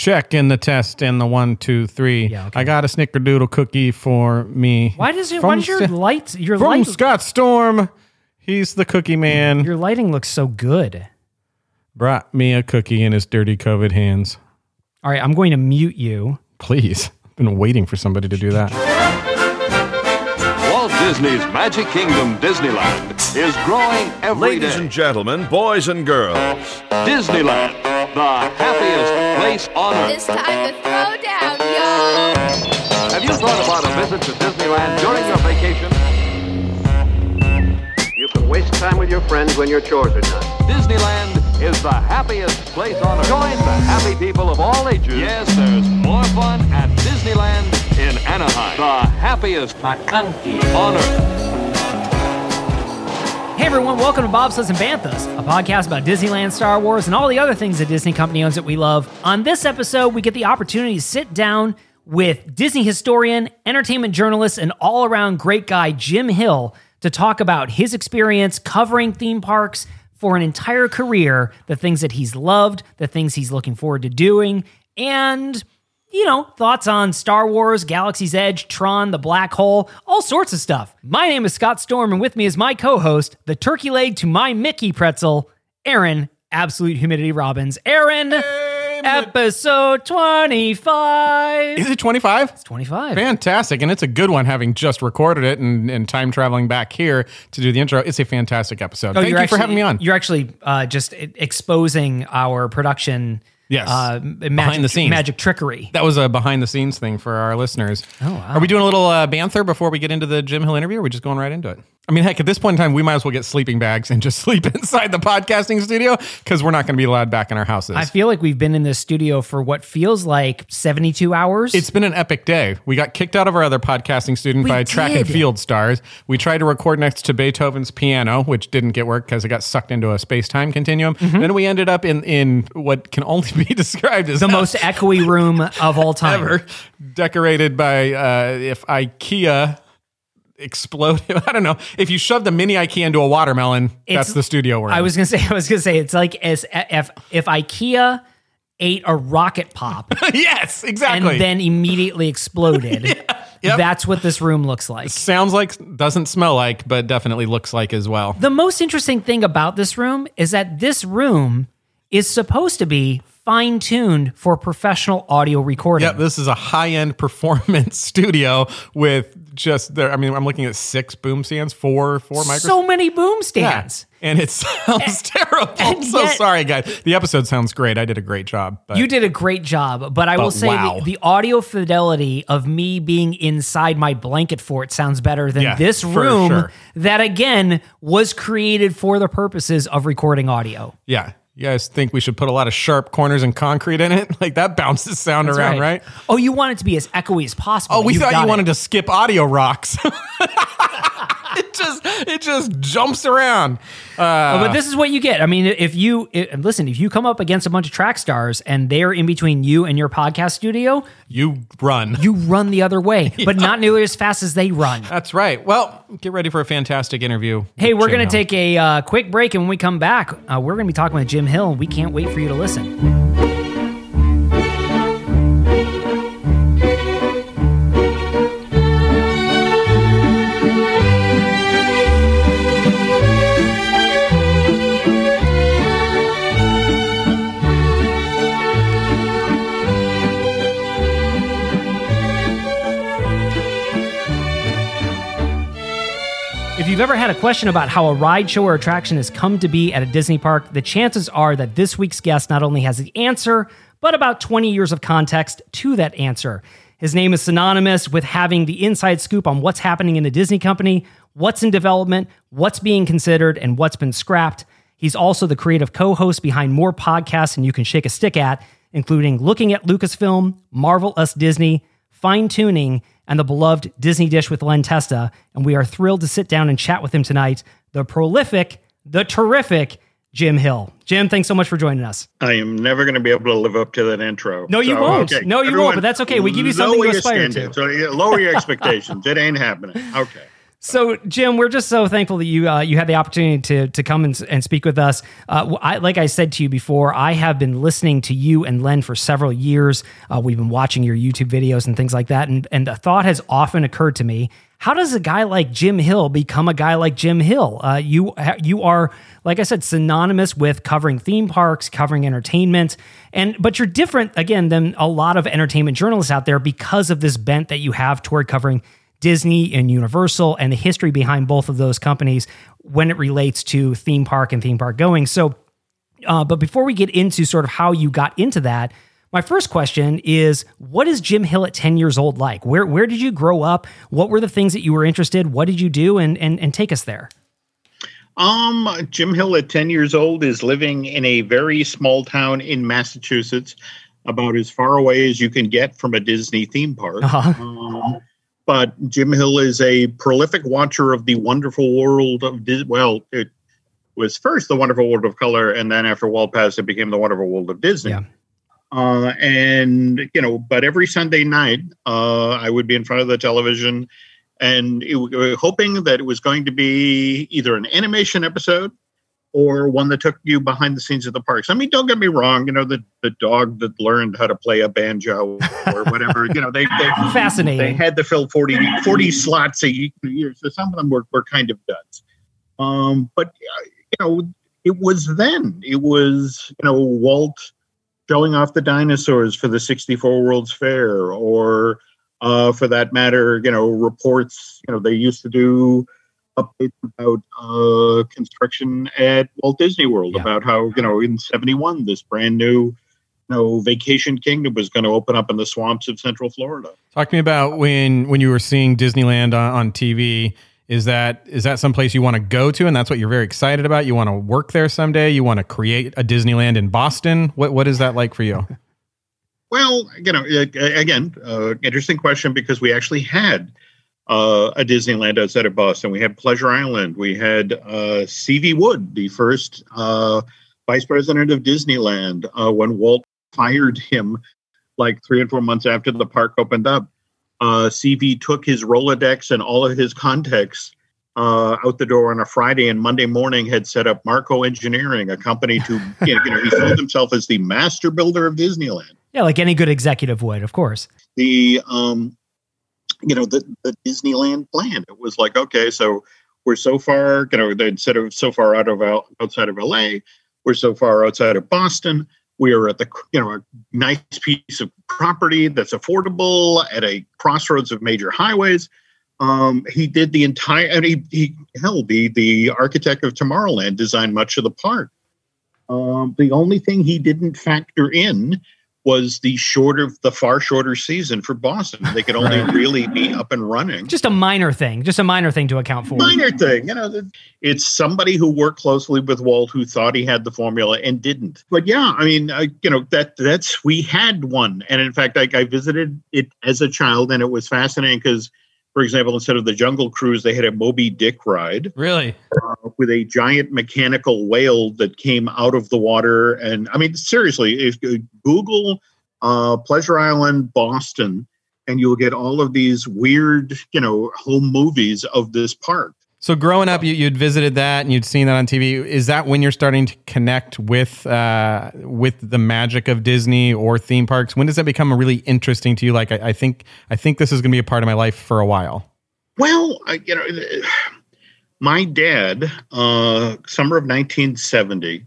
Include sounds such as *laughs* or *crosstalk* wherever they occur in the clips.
Check in the test in the one, two, three. Yeah, okay. I got a snickerdoodle cookie for me. Why does it? From Why does your St- light? Your from light. Scott Storm? He's the cookie man. Your lighting looks so good. Brought me a cookie in his dirty COVID hands. All right, I'm going to mute you. Please. I've Been waiting for somebody to do that. Walt Disney's Magic Kingdom Disneyland is growing every Ladies day. and gentlemen, boys and girls, Disneyland, the happiest place on earth. It's time to throw down, y'all. Have you thought about a visit to Disneyland during your vacation? You can waste time with your friends when your chores are done. Disneyland is the happiest place on earth. Join the happy people of all ages. Yes, there's more fun at Disneyland in Anaheim. The happiest on earth. Hey everyone, welcome to Bobsleds and Banthas, a podcast about Disneyland, Star Wars, and all the other things the Disney company owns that we love. On this episode, we get the opportunity to sit down with Disney historian, entertainment journalist, and all around great guy Jim Hill to talk about his experience covering theme parks for an entire career, the things that he's loved, the things he's looking forward to doing, and you know, thoughts on Star Wars, Galaxy's Edge, Tron, the Black Hole, all sorts of stuff. My name is Scott Storm, and with me is my co host, the turkey leg to my Mickey pretzel, Aaron, Absolute Humidity Robbins. Aaron, episode 25. Is it 25? It's 25. Fantastic. And it's a good one having just recorded it and, and time traveling back here to do the intro. It's a fantastic episode. Oh, Thank you you're for actually- having me on. You're actually uh, just exposing our production. Yes. uh, magic, the scenes. magic trickery. That was a behind the scenes thing for our listeners. Oh, wow. Are we doing a little uh, banther before we get into the Jim Hill interview? Or are we just going right into it? I mean, heck, at this point in time, we might as well get sleeping bags and just *laughs* sleep inside the podcasting studio because we're not going to be allowed back in our houses. I feel like we've been in this studio for what feels like 72 hours. It's been an epic day. We got kicked out of our other podcasting student We by track and field stars. We tried to record next to Beethoven's piano, which didn't get work because it got sucked into a space time continuum. Then we ended up in in what can only *laughs* be described as Mm-hmm. the most echoey room of all *laughs* time. ever, decorated by uh, if IKEA exploded. *laughs* I don't know. If you shoved a mini IKEA into a watermelon, It's- that's the studio we're in. I was gonna say, *laughs* I was gonna say, it's like as if if IKEA ate a rocket pop *laughs* yes, exactly. and then immediately exploded. yeah, Yep. That's what this room looks like. Sounds like, doesn't smell like, but definitely looks like as well. The most interesting thing about this room is that this room is supposed to be fine tuned for professional audio recording. Yep, this is a high-end *laughs* performance studio with just there. I mean, I'm looking at six boom stands, four four microphones. so many boom Yeah. stands. and it *laughs* sounds terrible. and so yet- sorry, guys. The episode sounds great. I did a great job. But You did a great job, but I will say wow. the, the audio fidelity of me being inside my blanket fort sounds better than Yeah, this room sure. that again was created for the purposes of recording audio. yeah, you guys think we should put a lot of sharp corners and concrete in it? *laughs* Like that bounces sound That's around, right? Oh, you want it to be as echoey as possible. Oh, we You've thought you it. wanted to skip audio rocks. *laughs* it just it just jumps around. Uh, but this is what you get. I mean, if you listen, if you come up against a bunch of track stars and they're in between you and your podcast studio, you run. *laughs* you run the other way, *laughs* but not nearly as fast as they run. That's right. Well, get ready for a fantastic interview. Hey, we're going to take a uh, quick break, and when we come back, uh, we're going to be talking with Jim Hill. We can't wait for you to listen. You've ever had a question about how a ride, show, or attraction has come to be at a Disney park, the chances are that this week's guest not only has the answer, but about 20 years of context to that answer. His name is synonymous with having the inside scoop on what's happening in the Disney company, what's in development, what's being considered, and what's been scrapped. He's also the creative co host behind more podcasts than you can shake a stick at, including Looking at Lucasfilm, Marvel Us Disney, Fine Tuning, and the beloved Disney Dish with Len Testa. And we are thrilled to sit down and chat with him tonight, the prolific, the terrific Jim Hill. Jim, thanks so much for joining us. I am never going to be able to live up to that intro. No, you won't. No, you won't, but that's okay. We give you something to aspire to. So, yeah, lower your *laughs* expectations. it ain't happening. Okay. So, Jim, we're just so thankful that you uh, you had the opportunity to to come and, and speak with us. Uh, I, like I said to you before, I have been listening to you and Len for several years. Uh, we've been watching your YouTube videos and things like that, and and a thought has often occurred to me: How does a guy like Jim Hill become a guy like Jim Hill? Uh, you you are, like I said, synonymous with covering theme parks, covering entertainment, and but you're different again than a lot of entertainment journalists out there because of this bent that you have toward covering Disney and Universal and the history behind both of those companies when it relates to theme park and theme park going. So, uh, but before we get into sort of how you got into that, my first question is what is Jim Hill at 10 years old like? Where where did you grow up? What were the things that you were interested? What did you do? And and, and take us there. Um, Jim Hill at 10 years old is living in a very small town in Massachusetts, about as far away as you can get from a Disney theme park. Uh-huh. Um, but Jim Hill is a prolific watcher of the wonderful world of Disney. Well, it was first the wonderful world of color, and then after Walt passed, it became the wonderful world of Disney. Yeah. Uh, and you know, but every Sunday night, uh, I would be in front of the television, and it, uh, hoping that it was going to be either an animation episode or one that took you behind the scenes of the parks. I mean, don't get me wrong, you know, the, the dog that learned how to play a banjo or whatever, you know, they, they, *laughs* Fascinating. they had to fill 40, 40 slots a year. So some of them were, were kind of duds. Um, but, you know, it was then. It was, you know, Walt showing off the dinosaurs for the 64 World's Fair or, uh, for that matter, you know, reports, you know, they used to do updates about uh, construction at Walt Disney World Yeah. about how you know in '71 this brand new you know vacation kingdom was going to open up in the swamps of Central Florida. Talk to me about when when you were seeing Disneyland on, on TV. Is that is that someplace you want to go to, and that's what you're very excited about? You want to work there someday? You want to create a Disneyland in Boston? What what is that like for you? Well, you know, again, uh, interesting question because we actually had uh, a Disneyland outside of Boston. We had Pleasure Island. We had uh, C.V. Wood, the first uh, vice president of Disneyland, uh, when Walt fired him like three and four months after the park opened up. Uh, CV took his Rolodex and all of his contacts uh, out the door on a Friday, and Monday morning had set up Marco Engineering, a company to, you *laughs* know, you know he sold himself as the master builder of Disneyland Yeah, like any good executive would, of course. the um you know the the Disneyland plan. It was like okay, so we're so far you know instead of so far out of outside of LA, we're so far outside of Boston. We are at the you know a nice piece of property that's affordable at a crossroads of major highways. Um, he did the entire and he, he hell the the architect of Tomorrowland designed much of the park. Um, the only thing he didn't factor in was the shorter, the far shorter season for Boston. They could only *laughs* really be up and running. Just a minor thing, just a minor thing to account for. minor thing, you know. It's somebody who worked closely with Walt who thought he had the formula and didn't. But yeah, I mean, I, you know, that that's we had one, and in fact, I, I visited it as a child, and it was fascinating because, for example, instead of the Jungle Cruise, they had a Moby Dick ride Really? with a giant mechanical whale that came out of the water. And I mean, seriously, if you Google uh, Pleasure Island, Boston, and you'll get all of these weird, you know, home movies of this park. So growing up, you, you'd visited that and you'd seen that on TV. Is that when you're starting to connect with uh, with the magic of Disney or theme parks? When does that become really interesting to you? Like, I, I think I think this is going to be a part of my life for a while. Well, I, you know, my dad, uh, summer of 1970,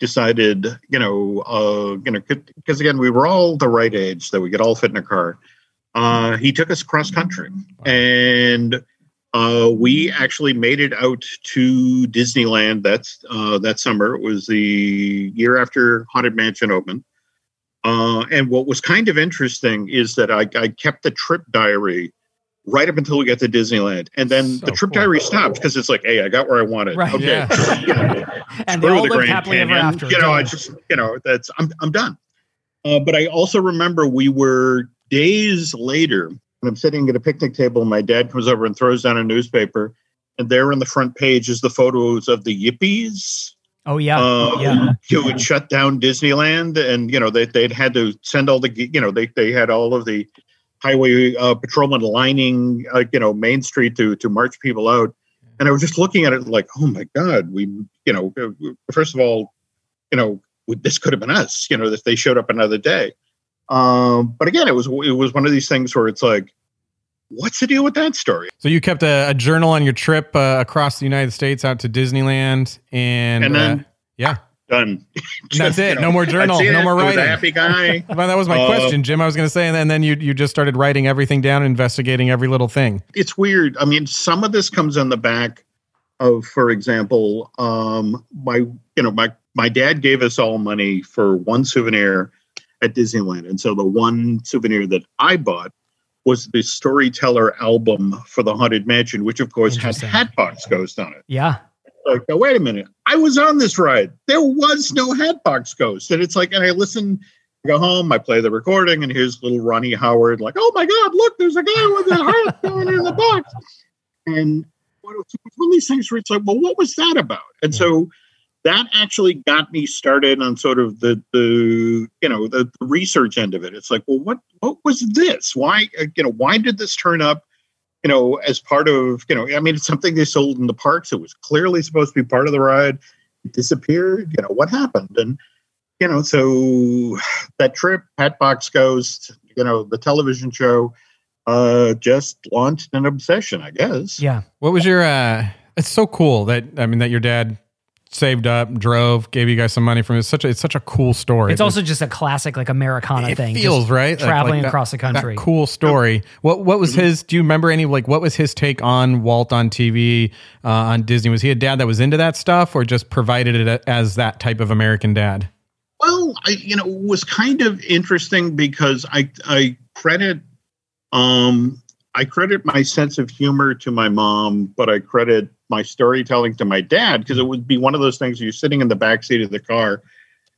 decided, you know, uh, you know, because again, we were all the right age that we could all fit in a car. Uh, he took us cross country, and uh, we actually made it out to Disneyland. That's uh, that summer. It was the year after Haunted Mansion opened. Uh, and what was kind of interesting is that I, I kept the trip diary right up until we got to Disneyland, and then So the trip cool. diary stopped because it's like, hey, I got where I wanted. Right. Okay, Yeah. *laughs* you know, *laughs* And they all the lived Grand happily ever Canyon. after. You know, I just, you know, that's I'm I'm done. Uh, but I also remember we were days later, and I'm sitting at a picnic table, and my dad comes over and throws down a newspaper, and there on the front page is the photos of the Yippies Oh yeah, uh, yeah. who had shut down Disneyland, and you know they they'd had to send all the you know they they had all of the highway uh, patrolmen lining, uh, you know, Main Street to to march people out. And I was just looking at it like, oh my God, we, you know, uh, first of all, you know, this could have been us, you know, if they showed up another day. Um, but again, it was it was one of these things where it's like, what's the deal with that story? So you kept a, a journal on your trip uh, across the United States out to Disneyland, and, And then- uh, yeah, Done. *laughs* that's you it. know, no more journal. No more writing. a happy guy. *laughs* Well, that was my Uh, question, Jim. I was going to say, and then, and then you you just started writing everything down, investigating every little thing. it's weird. I mean, some of this comes on the back of, for example, um, my you know my my dad gave us all money for one souvenir at Disneyland, and so the one souvenir that I bought was the Storyteller album for the Haunted Mansion, which of course has. Hatbox Ghost on it. Yeah. Like, now, wait a minute, I was on this ride. There was no Hatbox Ghost, and it's like, and I listen. I go home, I play the recording, and here's little Ronnie Howard, like, oh my God, look, there's a guy with a heart *laughs* going in the box. And one of these things where it's like, well, what was that about? And so that actually got me started on sort of the the you know the, the research end of it. It's like, well, what what was this? Why uh, you know why did this turn up? You know, as part of you know, I mean, it's something they sold in the parks. It was clearly supposed to be part of the ride. It disappeared. You know what happened? And you know, so that trip, Hatbox Ghost, you know, the television show, uh, just launched an obsession, I guess. Yeah. What was your? uh It's so cool that I mean that your dad saved up, drove, gave you guys some money from. It. It's such a it's such a cool story. It's also just a classic like Americana it thing. feels just right Traveling like that- across the that country. cool story. What what was his? Do you remember any like what was his take on Walt on TV uh, on Disney? Was he a dad that was into that stuff, or just provided it as that type of American dad? Well, I you know it was kind of interesting because I I credit um I credit my sense of humor to my mom, but I credit my storytelling to my dad because it would be one of those things you're sitting in the back seat of the car,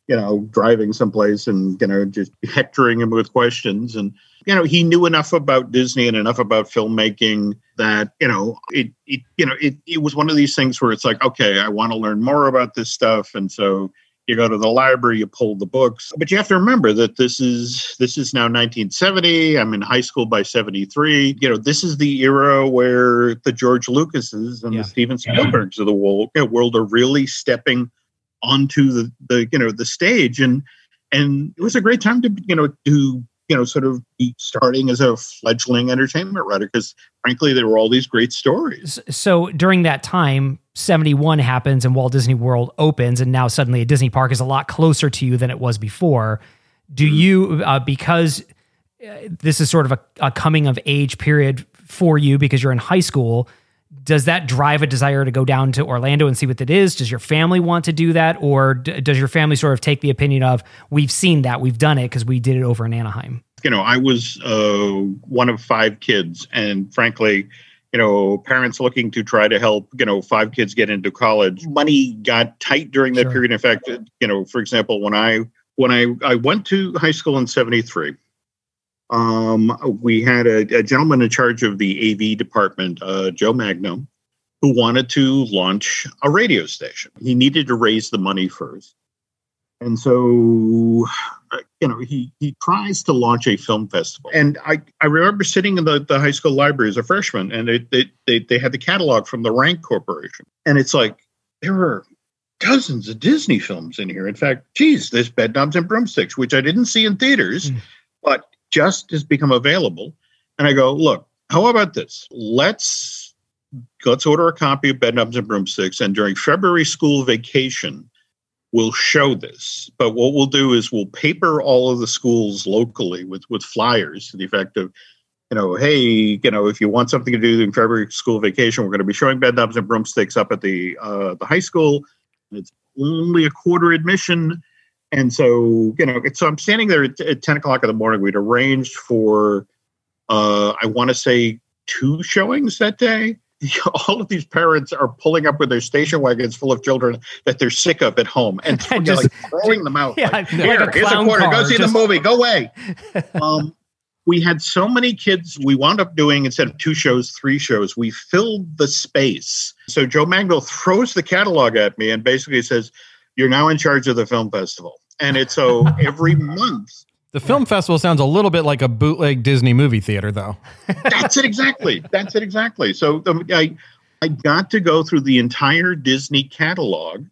you know, driving someplace and you know just hectoring him with questions. And you know he knew enough about Disney and enough about filmmaking that you know it, it you know it, it was one of these things where it's like okay I want to learn more about this stuff. And so you go to the library you pull the books. But you have to remember that this is this is now 1970 i'm in high school by 73 you know this is the era where the george lucases and Yeah. the steven spielbergs of the world, you know, world are really stepping onto the the you know the stage. And and it was a great time to you know to you know sort of be starting as a fledgling entertainment writer because frankly there were all these great stories. So during that time, 71 happens and Walt Disney World opens, and now suddenly a Disney park is a lot closer to you than it was before. Do you, uh, because uh, this is sort of a, a coming of age period for you because you're in high school, does that drive a desire to go down to Orlando and see what it is? Does your family want to do that? Or d- does your family sort of take the opinion of, we've seen that, we've done it because we did it over in Anaheim? you know, I was uh, one of five kids, and frankly, you know, parents looking to try to help, you know, five kids get into college. Money got tight during that Sure. period. In fact, you know, for example, when I when I I went to high school in '73, um, we had a, a gentleman in charge of the AV department, uh, Joe Magno, who wanted to launch a radio station. He needed to raise the money first. And so, uh, you know, he, he tries to launch a film festival. And I, I remember sitting in the, the high school library as a freshman, and they, they, they, they had the catalog from the Rank Corporation. And it's like, there were dozens of Disney films in here. In fact, geez, there's Bedknobs and Broomsticks, which I didn't see in theaters, Mm. but just has become available. And I go, look, how about this? Let's let's order a copy of Bedknobs and Broomsticks, and during February school vacation, we'll show this. But what we'll do is we'll paper all of the schools locally with with flyers to the effect of, you know, hey, you know, if you want something to do in February school vacation, we're going to be showing bed Bedknobs and Broomsticks up at the uh, the high school. It's only a quarter admission. And so, you know, so I'm standing there at, at 10 o'clock in the morning. We'd arranged for, uh, I want to say, two showings that day. *laughs* All of these parents are pulling up with their station wagons full of children that they're sick of at home and *laughs* know, Just- like throwing them out. *laughs* Yeah, like, like Here, a here's a quarter. car, Go see just- the movie. Go away. um, we had so many kids. We wound up doing instead of two shows, three shows. We filled the space. So Joe Magno throws the catalog at me and basically says, "You're now in charge of the film festival." And it's so every month The film festival sounds a little bit like a bootleg Disney movie theater, though. That's it exactly. That's it exactly. So um, I I got to go through the entire Disney catalog.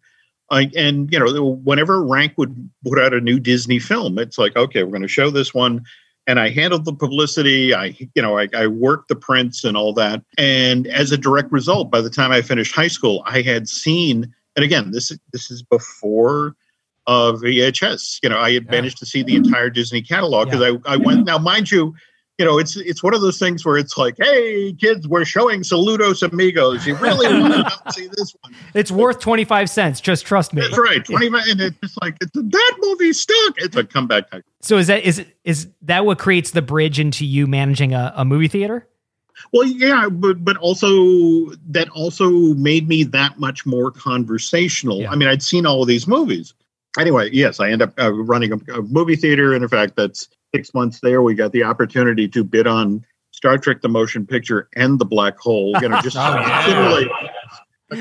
I, and you know, whenever Rank would put out a new Disney film, it's like, okay, we're going to show this one, and I handled the publicity. I, you know, I, I worked the prints and all that. And as a direct result, by the time I finished high school, I had seen, and again, this this is before uh, VHS. You know, I had Yeah. managed to see the entire Disney catalog because I, I went. Now, mind you, you know, it's it's one of those things where it's like, hey, kids, we're showing Saludos Amigos. You really want *laughs* to see this one? It's worth 25 cents. Just trust me. That's right. twenty five. and it's just like it's, that movie stuck. It's a comeback. time. So is that is is that what creates the bridge into you managing a, a movie theater? Well, yeah, but but also that also made me that much more conversational. Yeah. I mean, I'd seen all of these movies. Anyway, yes, I end up uh, running a, a movie theater, and in fact, that's six months there. We got the opportunity to bid on Star Trek: The Motion Picture and The Black Hole. You know, just *laughs* Oh, yeah. literally.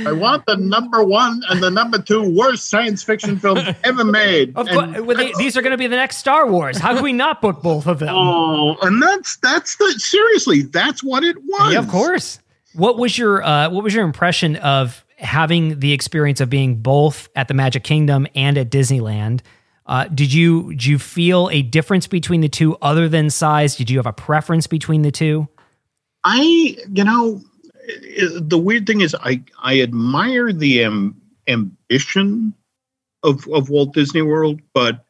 I want the number one and the number two worst science fiction films *laughs* ever made. Of And course, well, they, these are going to be the next Star Wars. How can we not book both of them? Oh, and that's that's the seriously, that's what it was. Yeah, of course. What was your uh, what was your impression of having the experience of being both at the Magic Kingdom and at Disneyland? Uh, did you did you feel a difference between the two other than size? Did you have a preference between the two? I, you know, the weird thing is, I I admire the ambition of of Walt Disney World, but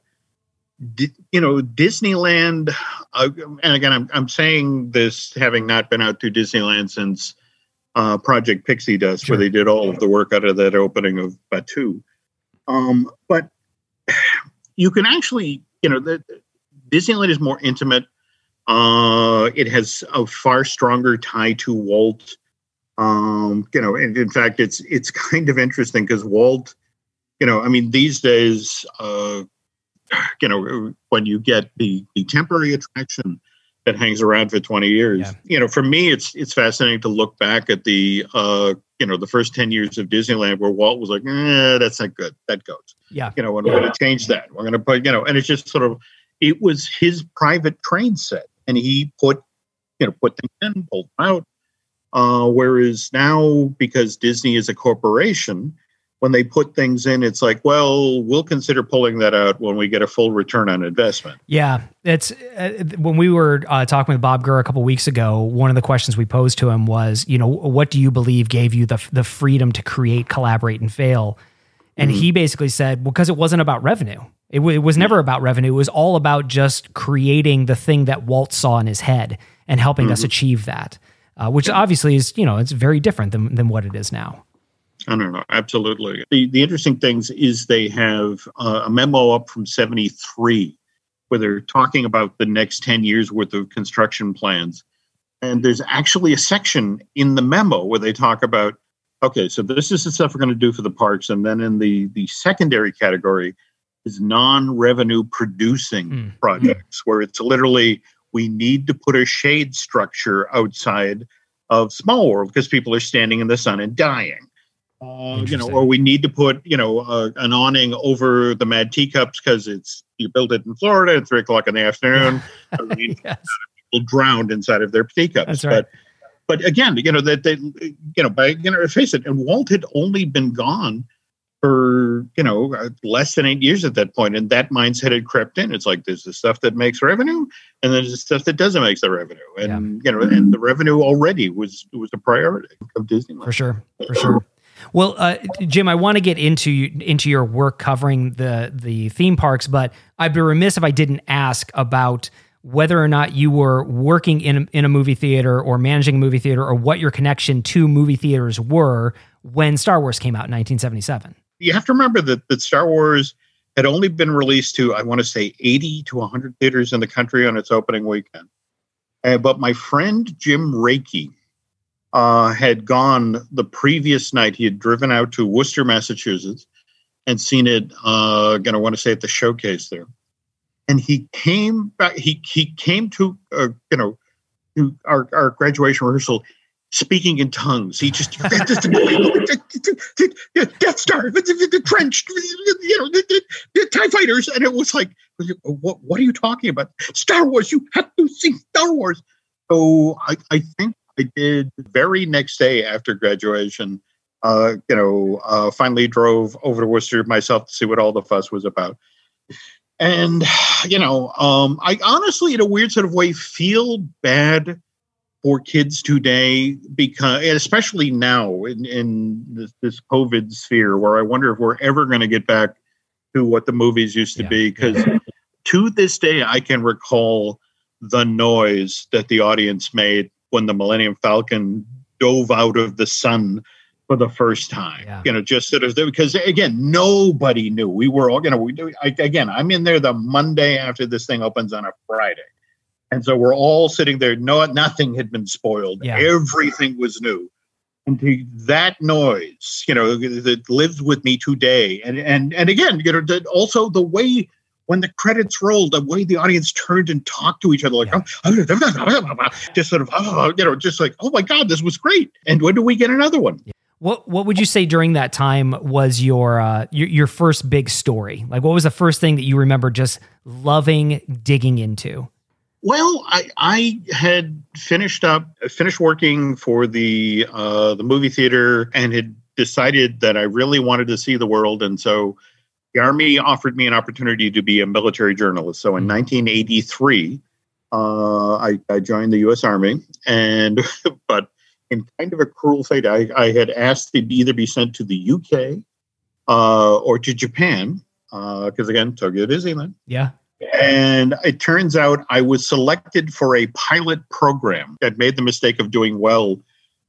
you know, Disneyland. Uh, and again, I'm I'm saying this having not been out to Disneyland since uh, Project Pixie Dust, Sure. where they did all of the work out of that opening of Batuu. Um, but *sighs* you can actually, you know, the, Disneyland is more intimate. Uh, it has a far stronger tie to Walt. Um, you know, and in fact, it's it's *laughs* kind of interesting because Walt, you know, I mean, these days, uh, *sighs* you know, when you get the the temporary attraction that hangs around for 20 years, Yeah. you know, for me, it's it's fascinating to look back at the uh, you know, the first 10 years of Disneyland where Walt was like, eh, that's not good. That goes Yeah, you know, and we're going to change that. We're going to put, you know, and it's just sort of, it was his private train set, and he put, you know, put things in, pulled them out. Uh, whereas now, because Disney is a corporation, when they put things in, it's like, well, we'll consider pulling that out when we get a full return on investment. yeah. It's uh, when we were uh, talking with Bob Gurr a couple weeks ago. One of the questions we posed to him was, you know, what do you believe gave you the the freedom to create, collaborate, and fail? And he basically said, well, because it wasn't about revenue. It, w- it was never about revenue. It was all about just creating the thing that Walt saw in his head and helping us achieve that, uh, which obviously is, you know, it's very different than, than what it is now. I don't know. Absolutely. The the interesting things is they have uh, a memo up from '73 where they're talking about the next 10 years worth of construction plans. And there's actually a section in the memo where they talk about, okay, so this is the stuff we're going to do for the parks. And then in the, the secondary category is non revenue producing Mm. projects, where it's literally we need to put a shade structure outside of Small World because people are standing in the sun and dying. Uh, you know, or we need to put, you know, uh, an awning over the Mad Teacups because it's you built it in Florida at three o'clock in the afternoon. *laughs* I mean, Yes. people drowned inside of their teacups. That's right. But but again, you know that they, you know, by you know, face it, and Walt had only been gone for you know uh, less than eight years at that point, and that mindset had crept in. It's like there's the stuff that makes revenue, and there's the stuff that doesn't make the revenue, and you know, and the revenue already was was a priority of Disneyland. for sure for sure well uh, jim i want to get into into your work covering the the theme parks but i'd be remiss if i didn't ask about whether or not you were working in a, in a movie theater or managing a movie theater or what your connection to movie theaters were when star wars came out in 1977 you have to remember that, that Star Wars had only been released to, I want to say, 80 to 100 theaters in the country on its opening weekend. Uh, but my friend Jim Reiki uh, had gone the previous night. He had driven out to Worcester, Massachusetts, and seen it. Uh, going to want to say at the showcase there, and he came back. He he came to uh, you know to our, our graduation rehearsal speaking in tongues. He just *laughs* Death Star, the trench, you know, the, the, Tie Fighters, and it was like, what, what are you talking about? Star Wars. You have to see Star Wars. So I, I think I did very next day after graduation. Uh, you know, uh, finally drove over to Worcester myself to see what all the fuss was about. And, you know, um, I honestly, in a weird sort of way, feel bad for kids today because, especially now in, in this, this, COVID sphere, where I wonder if we're ever going to get back to what the movies used to yeah. be. Because to this day, I can recall the noise that the audience made when the Millennium Falcon dove out of the sun for the first time. Yeah. You know, just sort of because again, nobody knew. We were all, you know, we do again. I'm in there the Monday after this thing opens on a Friday, and so we're all sitting there. No, nothing had been spoiled. Yeah. Everything was new. And to that noise, you know, that lives with me today. And and and again, you know, also the way when the credits rolled, the way the audience turned and talked to each other, like, yeah. oh, just sort of, oh, you know, just like, oh my God, this was great. And when do we get another one? Yeah. What What would you say during that time was your, uh, your your first big story? Like, what was the first thing that you remember just loving digging into? Well, I I had finished up finished working for the uh, the movie theater and had decided that I really wanted to see the world, and so the army offered me an opportunity to be a military journalist. So in 1983, mm-hmm. uh, I, I joined the U.S. Army, and *laughs* but in kind of a cruel fate, I, I had asked to either be sent to the UK uh, or to Japan, because uh, again, Tokyo Disneyland. Yeah. And it turns out I was selected for a pilot program that made the mistake of doing well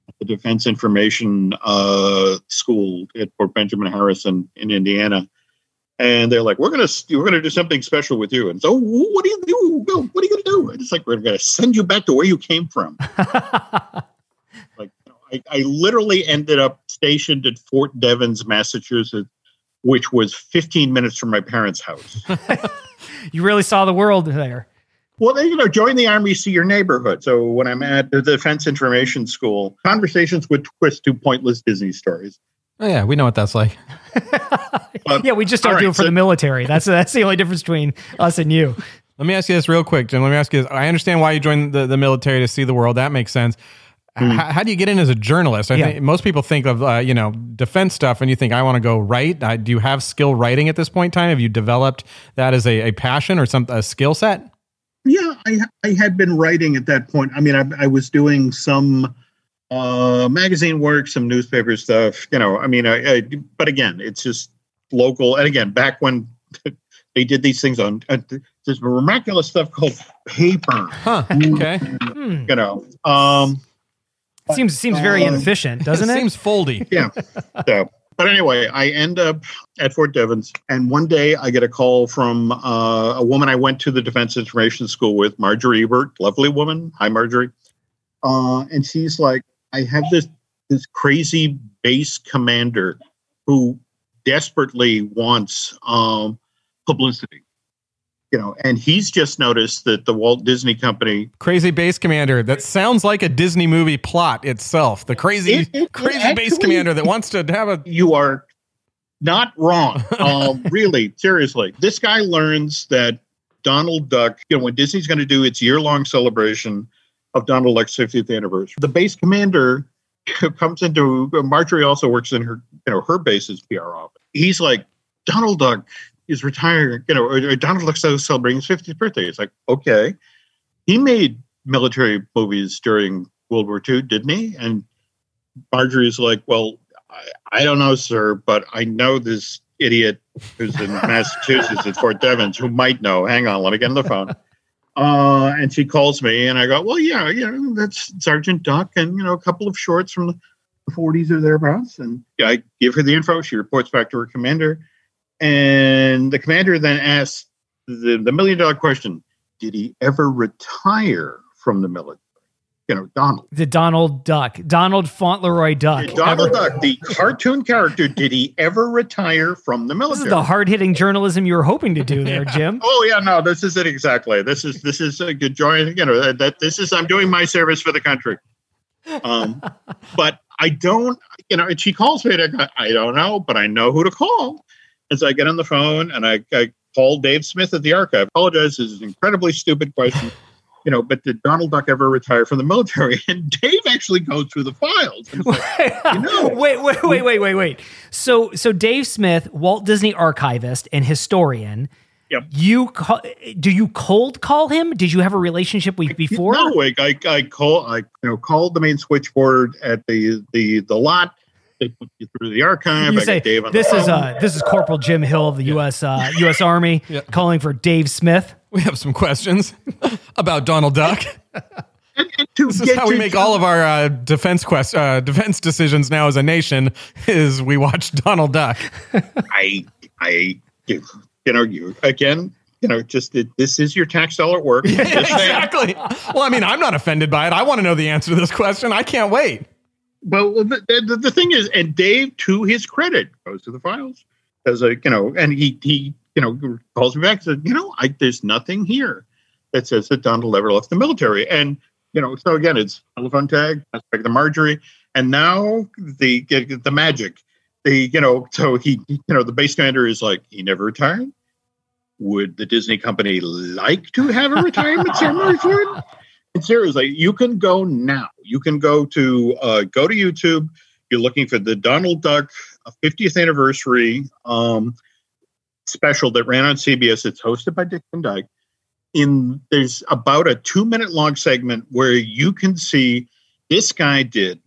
at the Defense Information uh, School at Fort Benjamin Harrison in Indiana. And they're like, "We're gonna we're gonna do something special with you." And so, what do you do? What are you gonna do? And it's like we're gonna send you back to where you came from. *laughs* I, I literally ended up stationed at Fort Devens, Massachusetts, which was 15 minutes from my parents' house. *laughs* you really saw the world there. Well, then you know, join the army, see your neighborhood. So when I'm at the Defense Information School, conversations would twist to pointless Disney stories. Oh yeah, we know what that's like. yeah, we just don't right, do it for so, the military. That's that's the only difference between us and you. Let me ask you this real quick, Jim. Let me ask you this. I understand why you joined the, the military to see the world. That makes sense. Mm. How, how, do you get in as a journalist? I yeah. think most people think of uh, you know defense stuff, and you think I want to go write. Uh, do you have skill writing at this point in time? Have you developed that as a, a passion or some a skill set? Yeah, I I had been writing at that point. I mean, I, I was doing some uh, magazine work, some newspaper stuff. You know, I mean, I, I, but again, it's just local. And again, back when *laughs* they did these things on uh, this miraculous stuff called paper. Huh. Okay. You know. Um, seems seems very uh, inefficient, doesn't it? Seems foldy. *laughs* Yeah. So, but anyway, I end up at Fort Devens, and one day I get a call from uh, a woman I went to the Defense Information School with, Marjorie Ebert, lovely woman. Hi, Marjorie. Uh, and she's like, I have this this crazy base commander who desperately wants um, publicity you know, and he's just noticed that the Walt Disney Company Crazy Base Commander that sounds like a Disney movie plot itself. The crazy it, it, crazy it actually, base commander that wants to have a You are not wrong. *laughs* um, really, seriously. This guy learns that Donald Duck, you know, when Disney's going to do its year-long celebration of Donald Duck's 50th anniversary, the base commander *laughs* comes into uh, Marjorie also works in her, you know, her base's PR office. He's like, Donald Duck is retiring, you know, or, or Donald Duck's celebrating his 50th birthday. It's like, okay. He made military movies during World War II, didn't he? And Marjorie's like, well, I, I don't know, sir, but I know this idiot who's in *laughs* Massachusetts at Fort Devens who might know. Hang on, let me get on the phone. Uh, and she calls me, and I go, well, yeah, know, that's Sergeant Duck, and you know, a couple of shorts from the 40s or thereabouts. And yeah, I give her the info. She reports back to her commander. And the commander then asks the, the million dollar question Did he ever retire from the military? You know, Donald. The Donald Duck, Donald Fauntleroy Duck. The Donald ever. Duck, the cartoon character, did he ever retire from the military? This is the hard hitting journalism you were hoping to do there, *laughs* Jim. oh yeah, no, this is it exactly. This is this is a good joy. You know that, that this is I'm doing my service for the country. Um, *laughs* but I don't, you know, and she calls me and I, I don't know, but I know who to call. And so I get on the phone and I, I call Dave Smith at the archive. I apologize. This is an incredibly stupid question. You know, but did Donald Duck ever retire from the military? *laughs* And Dave actually goes through the files. Like, you *laughs* know, wait, wait, wait, wait, wait, wait. So, so Dave Smith, Walt Disney archivist and historian. Yep. You call, do you cold call him? Did you have a relationship with before? No, like I, I call, I you know, called the main switchboard at the the the lot. They put you through the archive. You I say got Dave on the this is uh this is Corporal Jim Hill of the U.S. Uh, *laughs* U.S. Army calling for Dave Smith. We have some questions *laughs* about Donald Duck. And- and This is how we to- make all of our uh, defense quest uh, defense decisions now as a nation. Is we watch *laughs* Donald Duck. I, I, you know, you again, you know, just that this is your tax dollar at work. Just saying. exactly. Well, I mean, I'm not offended by it. I want to know the answer to this question. I can't wait. Well, the, the, the thing is, and Dave, to his credit, goes to the files as a, you know, and he, he, you know, calls me back and said, you know, I, there's nothing here that says that Donald ever left the military. And, you know, so again, it's telephone tag, like the Marjorie. And now the, the magic, the, you know, so he, you know, the base commander is like, he never retired. Would the Disney company like to have a retirement ceremony for him? *laughs* And seriously, you can go now. You can go to uh, go to YouTube. You're looking for the Donald Duck uh, 50th anniversary um, special that ran on CBS. It's hosted by Dick Van Dyke. In there's about a two minute long segment where you can see this guy did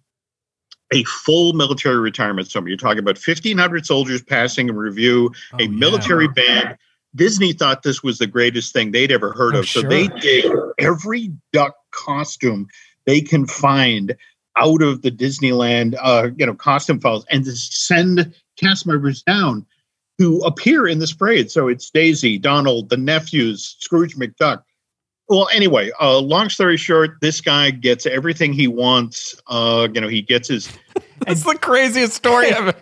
a full military retirement ceremony. You're talking about 1,500 soldiers passing a review, Oh, a military band. Disney thought this was the greatest thing they'd ever heard Oh, of. So sure. they did every duck costume they can find out of the Disneyland, uh, you know, costume files, and to send cast members down to appear in this parade. So it's Daisy, Donald, the nephews, Scrooge McDuck. Well, anyway, uh, long story short, this guy gets everything he wants. Uh, you know, he gets his *laughs* That's the craziest story *laughs* ever.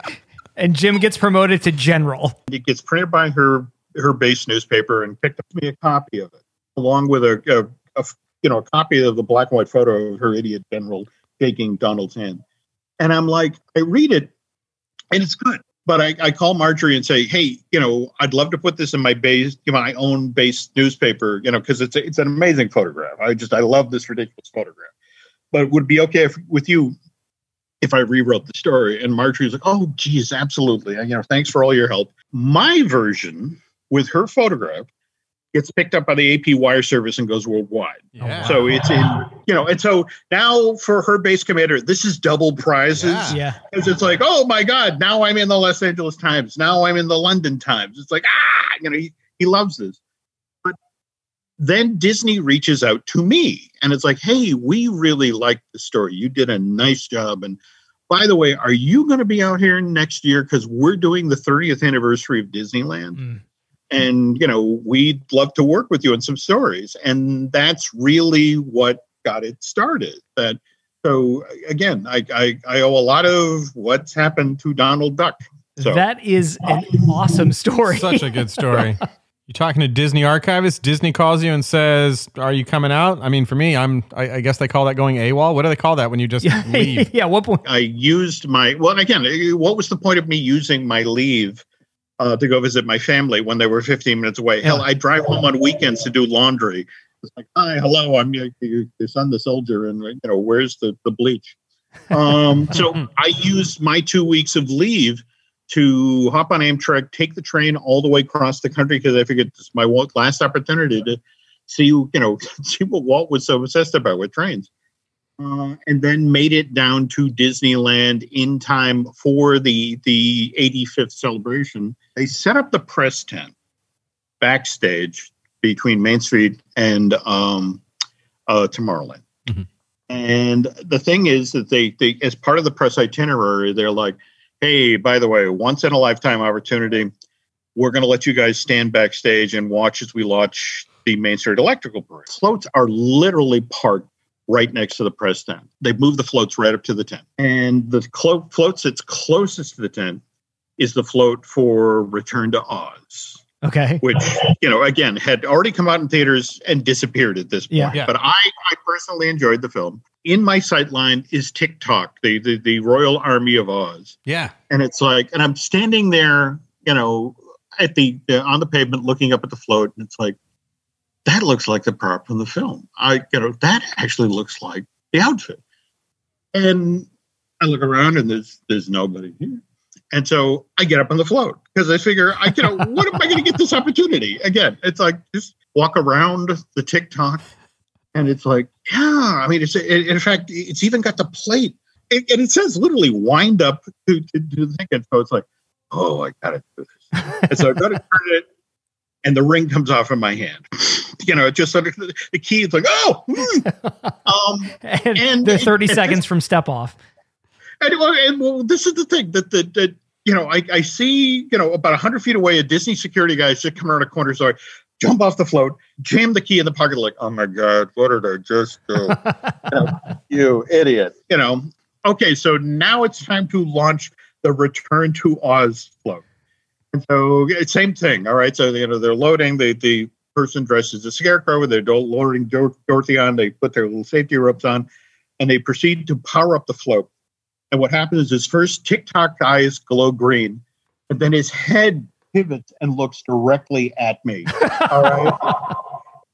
And Jim gets promoted to general. it gets printed by her her base newspaper and picked up me a copy of it along with a, a, a you know a copy of the black and white photo of her idiot general shaking donald's hand and i'm like i read it and it's good but I, I call marjorie and say hey you know i'd love to put this in my base my own base newspaper you know because it's a, it's an amazing photograph i just i love this ridiculous photograph but would be okay if, with you if I rewrote the story. And Marjorie's like, oh, geez, absolutely. You know, thanks for all your help. My version with her photograph gets picked up by the AP wire service and goes worldwide. Yeah. So it's in, you know, and so now for her base commander, this is double prizes. Yeah. Yeah. Because it's like, oh my God, now I'm in the Los Angeles Times. Now I'm in the London Times. It's like, ah, you know, he, he loves this. But then Disney reaches out to me and it's like, hey, we really like the story. You did a nice job. And by the way, are you going to be out here next year? Because we're doing the 30th anniversary of Disneyland. Mm. And, you know, we'd love to work with you on some stories. And that's really what got it started. That so again, I, I, I owe a lot of what's happened to Donald Duck. So That is an awesome story. Such a good story. *laughs* You're talking to Disney archivist. Disney calls you and says, "Are you coming out?" I mean, for me, I'm. I, I guess they call that going AWOL. What do they call that when you just *laughs* leave? yeah. What point? I used my well again. What was the point of me using my leave uh, to go visit my family when they were 15 minutes away? Hell, I drive home on weekends to do laundry. It's like, hi, hello, I'm your, your, your son, the soldier, and you know, where's the the bleach? Um, *laughs* so I used my two weeks of leave to hop on Amtrak, take the train all the way across the country because I figured this is my last opportunity to see, you know, *laughs* see what Walt was so obsessed about with trains uh, and then made it down to Disneyland in time for the the 85th celebration. They set up the press tent backstage between Main Street and um, uh, Tomorrowland. Mhm. And the thing is that they, they, as part of the press itinerary, they're like, "Hey, by the way, once in a lifetime opportunity, we're going to let you guys stand backstage and watch as we launch the Main Street Electrical Parade." Floats are literally parked right next to the press tent. They move the floats right up to the tent. And the clo- floats that's closest to the tent is the float for Return to Oz. Okay. which you know again had already come out in theaters and disappeared at this point. Yeah. Yeah. But I, I personally enjoyed the film. In my sightline is Tik-Tok, the, the the Royal Army of Oz, Yeah. and it's like, and I'm standing there, you know, at the uh, on the pavement, looking up at the float, and it's like, that looks like the prop from the film. I, you know, that actually looks like the outfit. And I look around, and there's there's nobody here. And so I get up on the float because I figure, I you know, what am I to get this opportunity? Again, it's like just walk around the Tik-Tok, and it's like, yeah. I mean, it's it, in fact, it's even got the plate, it, and it says literally wind up to, to do the thing. And so it's like, oh, I got to do this. and so I gotta turn it, and the ring comes off in my hand. *sighs* You know, it just sort of the key is like, oh, hmm. *laughs* um, And, And- they're 30 and- seconds from step off. And, well, and well, this is the thing that that you know, I, I see you know about hundred feet away a Disney security guy just come around a corner, so I jump off the float, jam the key in the pocket, like, oh my god, what did I just do? *laughs* you, know, you idiot! You know. Okay, so now it's time to launch the Return to Oz float. And so same thing. All right, so you know they're loading the the person dressed as a scarecrow. They're loading Dor- Dorothy on. They put their little safety ropes on, and they proceed to power up the float. And what happens is his first Tik-Tok eyes glow green, and then his head pivots and looks directly at me. All right. *laughs*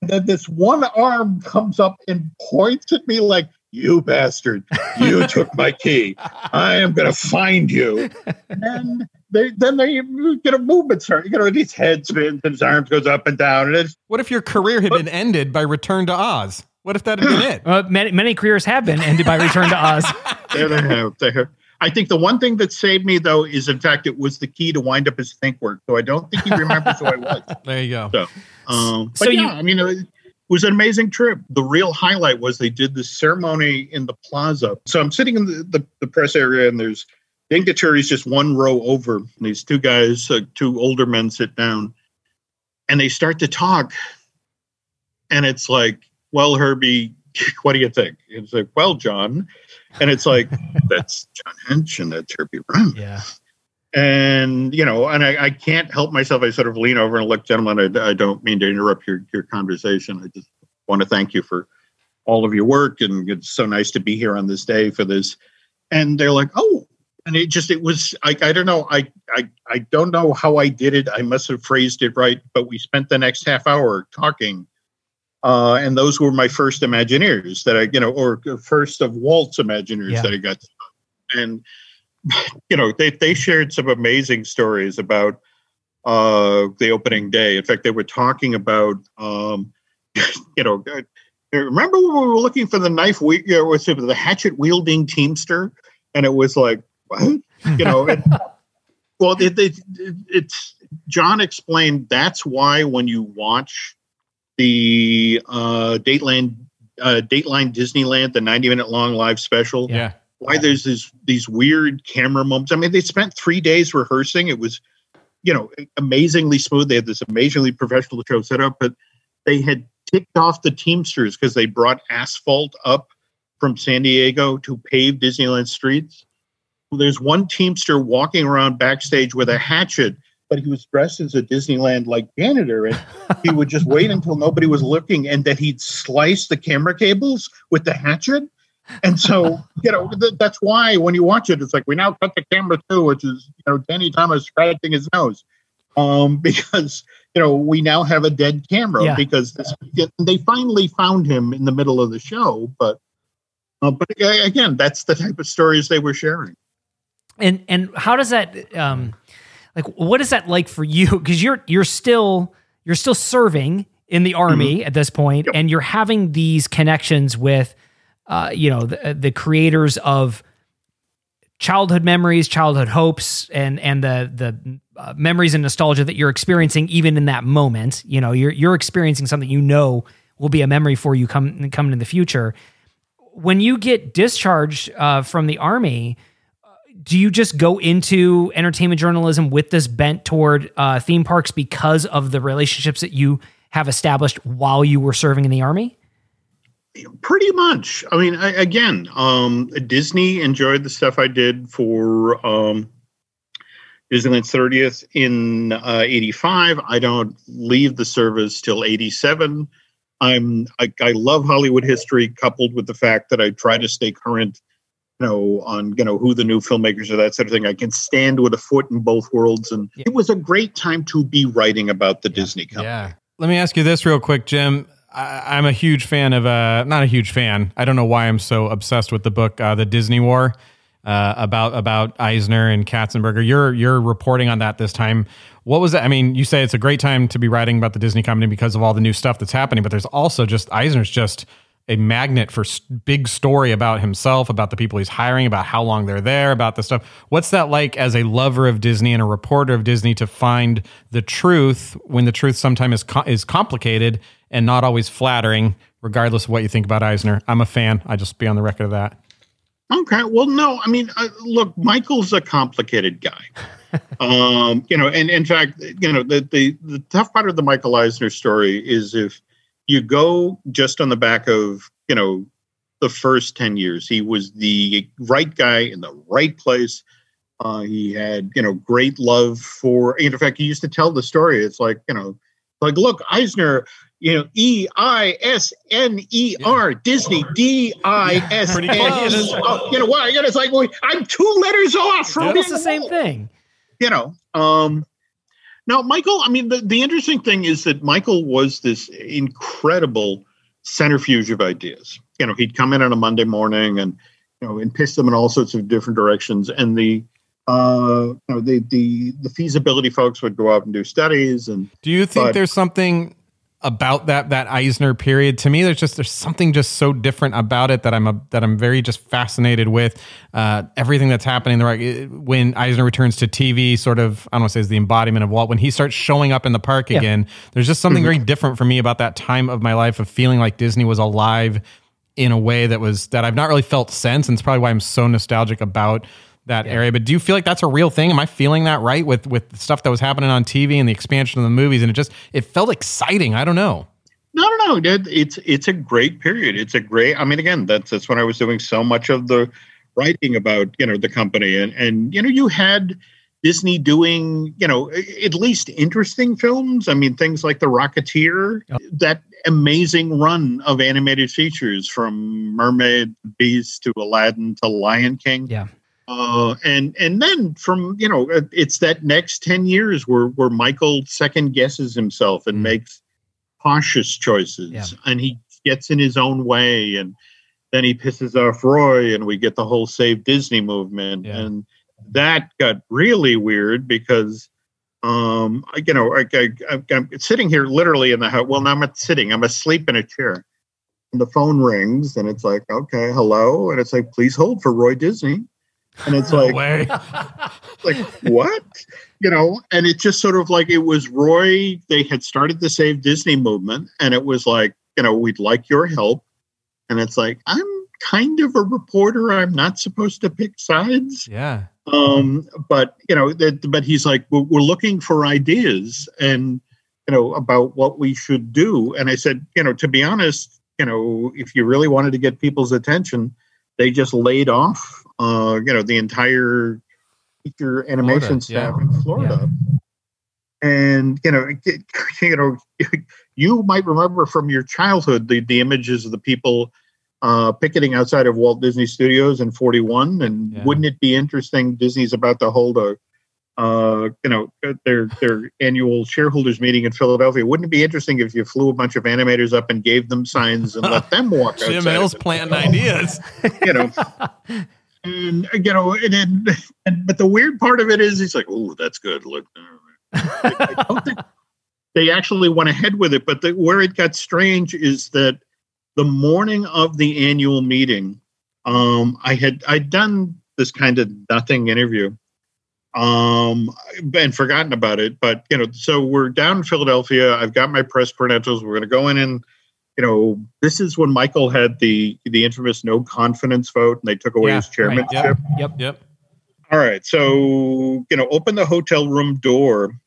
And then this one arm comes up and points at me like, "You bastard! You took my key. I am going to find you." *laughs* And then they then they get a movement start. You know, and his head spins and his arms goes up and down, and it's What if your career had been ended by Return to Oz? What if that had been it? *clears throat* Uh, many, many careers have been ended by Return to Oz. *laughs* there they have. There. I think the one thing that saved me though is in fact it was the key to wind up his think work. So I don't think he remembers who I was. *laughs* There you go. So, um, but So yeah, you- I mean, it was an amazing trip. The real highlight was they did the ceremony in the plaza. So I'm sitting in the, the, the press area, and there's dignitaries just one row over. And these two guys, uh, two older men, sit down, and they start to talk. And it's like, well, Herbie, *laughs* what do you think? It's like, well, John. And it's like, *laughs* that's John Hench and that's Herbie Brown Yeah. and you know and I, I can't help myself i sort of lean over and look gentlemen I, I don't mean to interrupt your, your conversation i just want to thank you for all of your work and it's so nice to be here on this day for this and they're like oh and it just it was i, I don't know I, I i don't know how i did it i must have phrased it right but we spent the next half hour talking uh, and those were my first Imagineers that I, you know, or first of Walt's Imagineers Yeah. that I got. to. And you know, they they shared some amazing stories about uh, the opening day. In fact, they were talking about, um, *laughs* you know, uh, remember when we were looking for the knife? We, you know, was it the hatchet wielding teamster, and it was like, what? You know, it, *laughs* well, it, it, it's John explained that's why when you watch the uh, Dateline uh, Dateline Disneyland, the 90 minute long live special, Yeah. why there's this these weird camera moments. I mean, they spent three days rehearsing. It was, you know, amazingly smooth. They had this amazingly professional show set up, but they had ticked off the Teamsters because they brought asphalt up from San Diego to pave Disneyland streets. There's one Teamster walking around backstage with a hatchet, but he was dressed as a Disneyland like janitor, and *laughs* he would just wait until nobody was looking, and then he'd slice the camera cables with the hatchet. And so, *laughs* you know, th- that's why when you watch it, it's like we now cut the camera too, which is you know Danny Thomas scratching his nose, um, *laughs* because you know we now have a dead camera Yeah. because this, they finally found him in the middle of the show, but uh, but again, that's the type of stories they were sharing. And and how does that um like what is that like for you? *laughs* Because you're you're still you're still serving in the army at this point, Yep. and you're having these connections with uh you know the, the creators of childhood memories childhood hopes and and the the uh, memories and nostalgia that you're experiencing even in that moment. You know you're you're experiencing something you know will be a memory for you come coming in the future. When you get discharged uh, from the army do you just go into entertainment journalism with this bent toward uh, theme parks because of the relationships that you have established while you were serving in the army? Pretty much. I mean, I, again, um, Disney enjoyed the stuff I did for, um, Disneyland's 30th in uh, 85. I don't leave the service till 87. I'm I, I love Hollywood history, coupled with the fact that I try to stay current, know, on you know who the new filmmakers are, that sort of thing. I can stand with a foot in both worlds, and Yeah. it was a great time to be writing about the Disney company. Yeah. Let me ask you this real quick, Jim. I, I'm a huge fan of, uh, not a huge fan. I don't know why I'm so obsessed with the book, uh, The Disney War, uh, about about Eisner and Katzenberger. You're you're reporting on that this time. What was that? I mean, you say it's a great time to be writing about the Disney company because of all the new stuff that's happening, but there's also just Eisner's just a magnet for big story about himself, about the people he's hiring, about how long they're there, about the stuff. What's that like as a lover of Disney and a reporter of Disney to find the truth when the truth sometimes is co- is complicated and not always flattering, regardless of what you think about Eisner? I'm a fan. I just be on the record of that. Okay. Well, no, I mean, uh, look, Michael's a complicated guy. *laughs* um, you know, and in fact, you know, the, the the tough part of the Michael Eisner story is if you go just on the back of, you know, the first 10 years, he was the right guy in the right place. Uh, he had, you know, great love for, in fact, he used to tell the story. It's like, you know, like, look, Eisner, you know, E I S N E R, Disney, D I S N. Pretty close. Oh, You know what? It's like, well, I'm two letters off from It's the same thing. you know um now michael i mean the, the interesting thing is that michael was this incredible centrifuge of ideas. You know he'd come in on a monday morning and you know and pitch them in all sorts of different directions. And the uh you know the the the feasibility folks would go out and do studies and Do you think But- there's something about that that Eisner period? To me, there's just there's something just so different about it that I'm a, that I'm very just fascinated with uh, everything that's happening. The right when Eisner returns to TV, sort of I don't want to say is the embodiment of Walt. When he starts showing up in the park Yeah. again, there's just something very different for me about that time of my life of feeling like Disney was alive in a way that was that I've not really felt since, and it's probably why I'm so nostalgic about that area. But do you feel like that's a real thing? Am I feeling that right with with the stuff that was happening on TV and the expansion of the movies? And it just it felt exciting. I don't know. no no no it, it's it's a great period it's a great i mean again that's that's when i was doing so much of the writing about you know the company and and you know you had disney doing you know at least interesting films i mean things like the rocketeer that amazing run of animated features from mermaid beast to aladdin to lion king Yeah. Uh, and and then from you know it's that next 10 years where where michael second guesses himself and Mm. makes cautious choices Yeah. and he gets in his own way and then he pisses off roy and we get the whole save disney movement Yeah. and that got really weird because um I, you know I, I, I, i'm sitting here literally in the house well now i'm not sitting i'm asleep in a chair and the phone rings and it's like okay hello and it's like please hold for roy disney and it's *laughs* like way. *laughs* like what? You know and it just sort of like it was roy they had started the save disney movement and it was like you know we'd like your help. And it's like i'm kind of a reporter. I'm not supposed to pick sides. Yeah. um but you know that but he's like we're, we're looking for ideas and you know about what we should do. And i said you know to be honest you know if you really wanted to get people's attention they just laid off uh you know the entire feature animation Florida, yeah. staff in florida and you know it- *laughs* you know *laughs* you might remember from your childhood the, the images of the people uh, picketing outside of Walt Disney Studios in 41. And Yeah. wouldn't it be interesting? Disney's about to hold a, uh, you know, their their annual shareholders meeting in Philadelphia. Wouldn't it be interesting if you flew a bunch of animators up and gave them signs and let *laughs* them walk? Jim it? planting ideas. you know. And you know, and, then *laughs* and but the weird part of it is, he's like, "Oh, that's good." Look, I don't think they actually went ahead with it. But the, where it got strange is that the morning of the annual meeting, um, I had I'd done this kind of nothing interview, um, and forgotten about it. But you know, so we're down in Philadelphia. I've got my press credentials. We're going to go in and. You know, this is when Michael had the the infamous no confidence vote, and they took away Yeah, his right, chairmanship. yep. Yep. Yep. All right. So, you know, open the hotel room door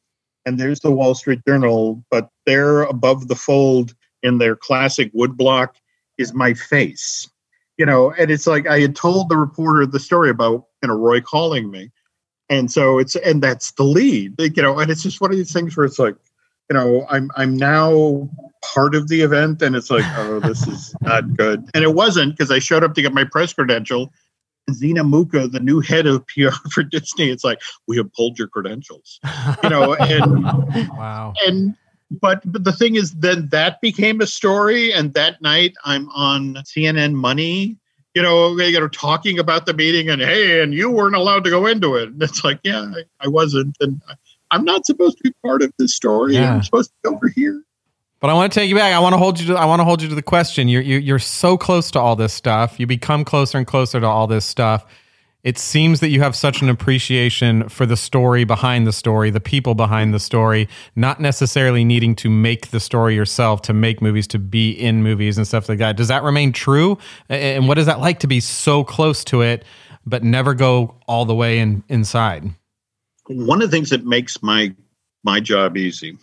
and there's the Wall Street Journal, but there above the fold in their classic woodblock is my face. You know, and it's like I had told the reporter the story about, you know, Roy calling me. and so it's and that's the lead, you know. And it's just one of these things where it's like, you know, I'm I'm now part of the event, and it's like, oh, this *laughs* is not good. And it wasn't because I showed up to get my press credential. Zenia Mucha, the new head of PR *laughs* for Disney, it's like we have pulled your credentials, you know, and *laughs* Wow. and but but the thing is then that became a story and that night i'm on cnn money you know you know talking about the meeting and hey and you weren't allowed to go into it and it's like yeah i, I wasn't and I- i'm not supposed to be part of this story Yeah. i'm supposed to be over here But I want to take you back. I want to hold you to. I want to hold you to the question. You're you're, you're so close to all this stuff. You become closer and closer to all this stuff. It seems that you have such an appreciation for the story behind the story, the people behind the story, not necessarily needing to make the story yourself to make movies, to be in movies and stuff like that. Does that remain true? And what is that like to be so close to it, but never go all the way in, inside? One of the things that makes my my job easy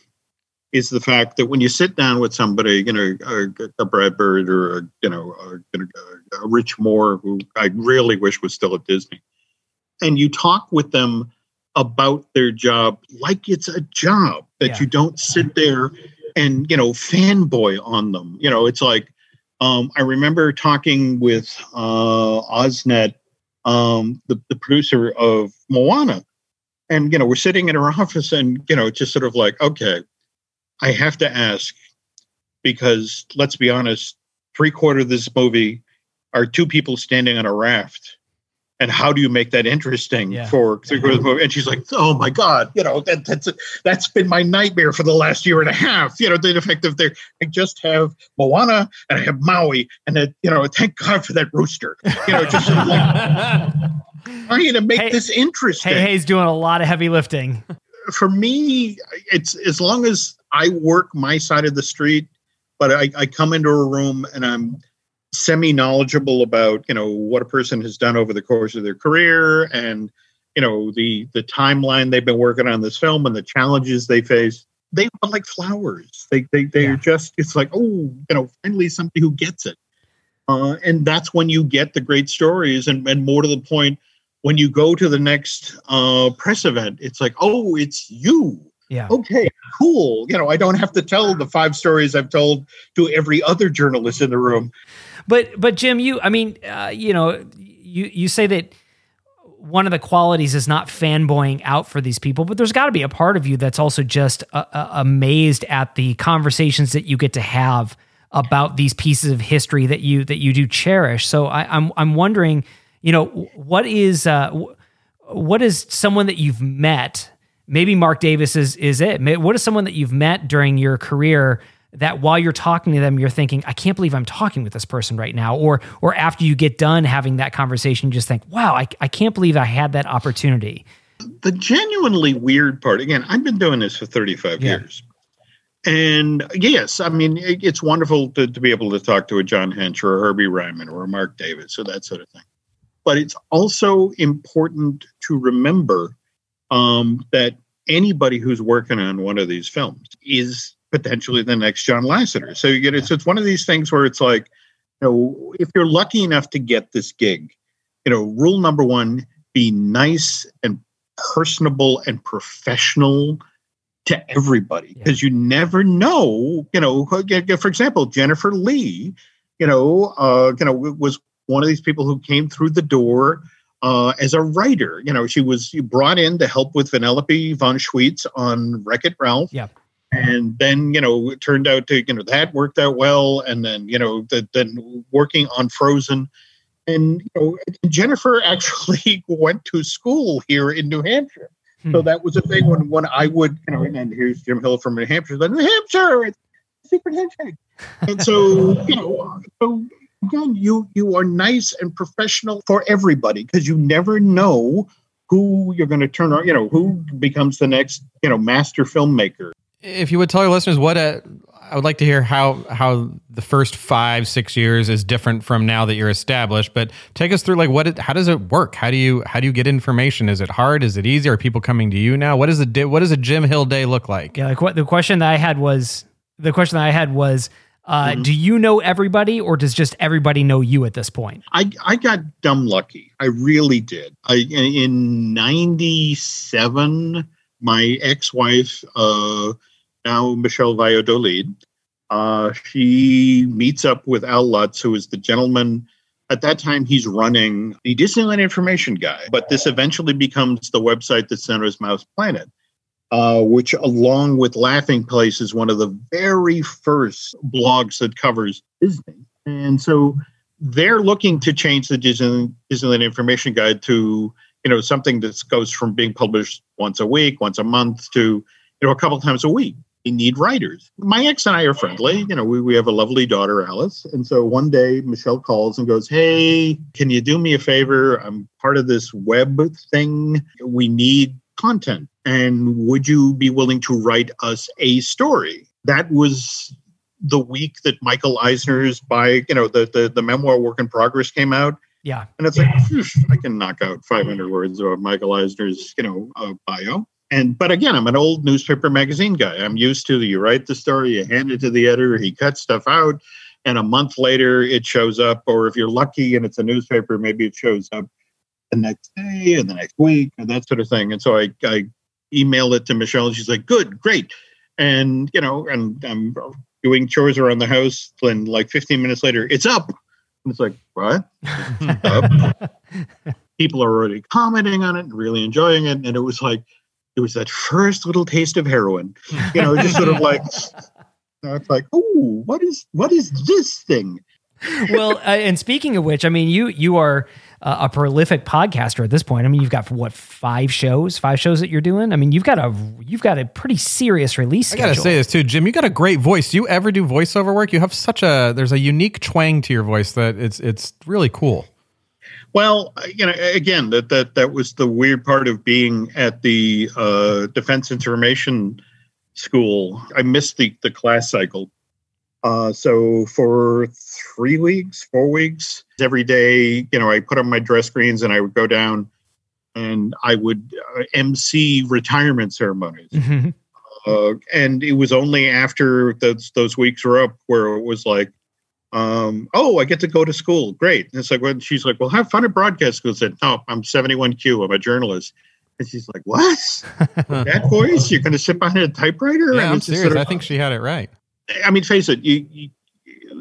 is the fact that when you sit down with somebody, you know, a, a Brad Bird or a, you know, a, a, a Rich Moore, who I really wish was still at Disney, and you talk with them about their job like it's a job that Yeah. you don't sit there and you know fanboy on them. You know, it's like um, I remember talking with uh, Osnat, um, the, the producer of Moana, and you know we're sitting in her *laughs* office and you know just sort of like okay i have to ask because let's be honest three quarter of this movie are two people standing on a raft. And how do you make that interesting Yeah. for three quarters of the movie? And she's like oh my god you know that, that's that's been my nightmare for the last year and a half. You know the effect of there i just have moana and i have maui and it, you know thank god for that rooster. You know just sort of like *laughs* trying to make Hey- this interesting Hey, Hay's doing a lot of heavy lifting. for me, it's as long as I work my side of the street, but I, I come into a room and I'm semi knowledgeable about you know what a person has done over the course of their career and you know the the timeline they've been working on this film and the challenges they face. They are like flowers. They they they're Yeah. just it's like oh you know finally somebody who gets it, uh, and that's when you get the great stories and and more to the point when you go to the next uh, press event, it's like, oh, it's you. Yeah. Okay, cool. You know, I don't have to tell the five stories I've told to every other journalist in the room. But but Jim, you I mean, uh, you know, you you say that one of the qualities is not fanboying out for these people, but there's got to be a part of you that's also just uh, uh, amazed at the conversations that you get to have about these pieces of history that you that you do cherish. So I, I'm I'm wondering, you know, what is uh, what is someone that you've met? Maybe Marc Davis is is it. What is someone that you've met during your career that while you're talking to them, you're thinking, I can't believe I'm talking with this person right now, or or after you get done having that conversation, you just think, Wow, I, I can't believe I had that opportunity. The genuinely weird part, again, I've been doing this for 35 Yeah. years. And yes, I mean, it, it's wonderful to, to be able to talk to a John Hench or a Herbie Ryman or a Marc Davis or that sort of thing. But it's also important to remember um, that anybody who's working on one of these films is potentially the next John Lasseter. So you get it. So it's one of these things where it's like, you know, if you're lucky enough to get this gig, you know, rule number one: be nice and personable and professional to everybody because you never know. You know, for example, Jennifer Lee, you know, uh, you know, was one of these people who came through the door uh, as a writer. You know, she was brought in to help with Vanellope von Schweetz on Wreck It Ralph. Yeah. And then, you know, it turned out to, you know, that worked out well. And then, you know, the, then working on Frozen. And, you know, Jennifer *laughs* actually went to school here in New Hampshire. So that was a thing when, when I would, you know, and here's Jim Hill from New Hampshire, like, New Hampshire, it's a secret handshake. And so, you know, so again, you you are nice and professional for everybody because you never know who you're going to turn on, you know, who becomes the next, you know, master filmmaker. If you would tell your listeners what a, I would like to hear how how the first five six years is different from now that you're established. But take us through like what it, how does it work? How do you how do you get information? Is it hard? Is it easy? Are people coming to you now? What is a day, what does a Jim Hill day look like? Yeah, like what the question that I had was the question that I had was Uh, Mm-hmm. Do you know everybody, or does just everybody know you at this point? I, I got dumb lucky. I really did. I in '97, my ex-wife, uh, now Michelle Valladolid, uh, she meets up with Al Lutz, who is the gentleman. At that time, he's running the Disneyland Information Guide, but this eventually becomes the website that as Mouse Planet, uh, which, along with Laughing Place, is one of the very first blogs that covers Disney. And so they're looking to change the Disney, Disneyland Information Guide to you know something that goes from being published once a week, once a month to you know a couple times a week. They need writers. My ex and I are friendly. You know, we, we have a lovely daughter, Alice. And so one day Michelle calls and goes, Hey, can you do me a favor? I'm part of this web thing. We need content. And would you be willing to write us a story? That was the week that Michael Eisner's by, you know, the the, the memoir Work in Progress came out. Yeah. And it's like, I can knock out 500 words of Michael Eisner's, you know, uh, bio. And but again, I'm an old newspaper magazine guy. I'm used to you write the story, you hand it to the editor, he cuts stuff out, and a month later it shows up. Or if you're lucky and it's a newspaper, maybe it shows up the next day and the next week and that sort of thing. And so I, I emailed it to Michelle, and she's like, "Good, great." And you know, and I'm doing chores around the house, and like 15 minutes later, it's up. And it's like, what? It's up. *laughs* People are already commenting on it and really enjoying it. And it was like, it was that first little taste of heroin, you know, just sort of like, *laughs* it's like, oh, what is what is this thing? well, uh, and speaking of which, I mean, you you are uh, a prolific podcaster at this point. I mean, you've got what five shows, five shows that you're doing. I mean, you've got a you've got a pretty serious release I gotta say this too, Jim. You got a great voice. Do you ever do voiceover work? You have such a there's a unique twang to your voice that it's it's really cool. Well, you know, again, that that that was the weird part of being at the uh, Defense Information School. I missed the the class cycle, uh, so for three weeks, four weeks, every day, you know, I put on my dress greens and I would go down, and I would uh, MC retirement ceremonies. Mhm. Uh, and it was only after those those weeks were up where it was like, um, oh, I get to go to school. Great. And it's like when she's like, well, have fun at broadcast school. I said, no, I'm 71Q. I'm a journalist. And she's like, what? *laughs* that voice? You're going to sit behind a typewriter? Yeah, And I'm serious. sort of- I think she had it right. I mean, face it, you, you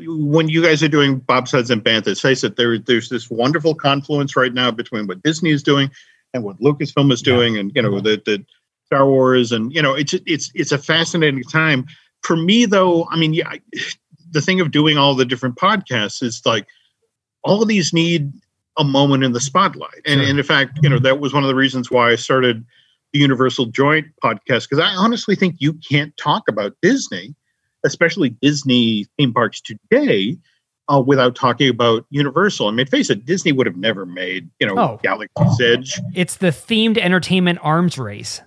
when you guys are doing bobsleds and banthas, face it, there there's this wonderful confluence right now between what Disney is doing and what Lucasfilm is doing, and you know the the Star Wars, and you know it's it's it's a fascinating time for me. Though, I mean, yeah, the thing of doing all the different podcasts is like all of these need a moment in the spotlight, and, Sure. and in fact, you know that was one of the reasons why I started the Universal Joint podcast because I honestly think you can't talk about Disney especially Disney theme parks today, uh, without talking about Universal. I mean, face it, Disney would have never made, you know, Oh. Galaxy's Edge. It's the themed entertainment arms race.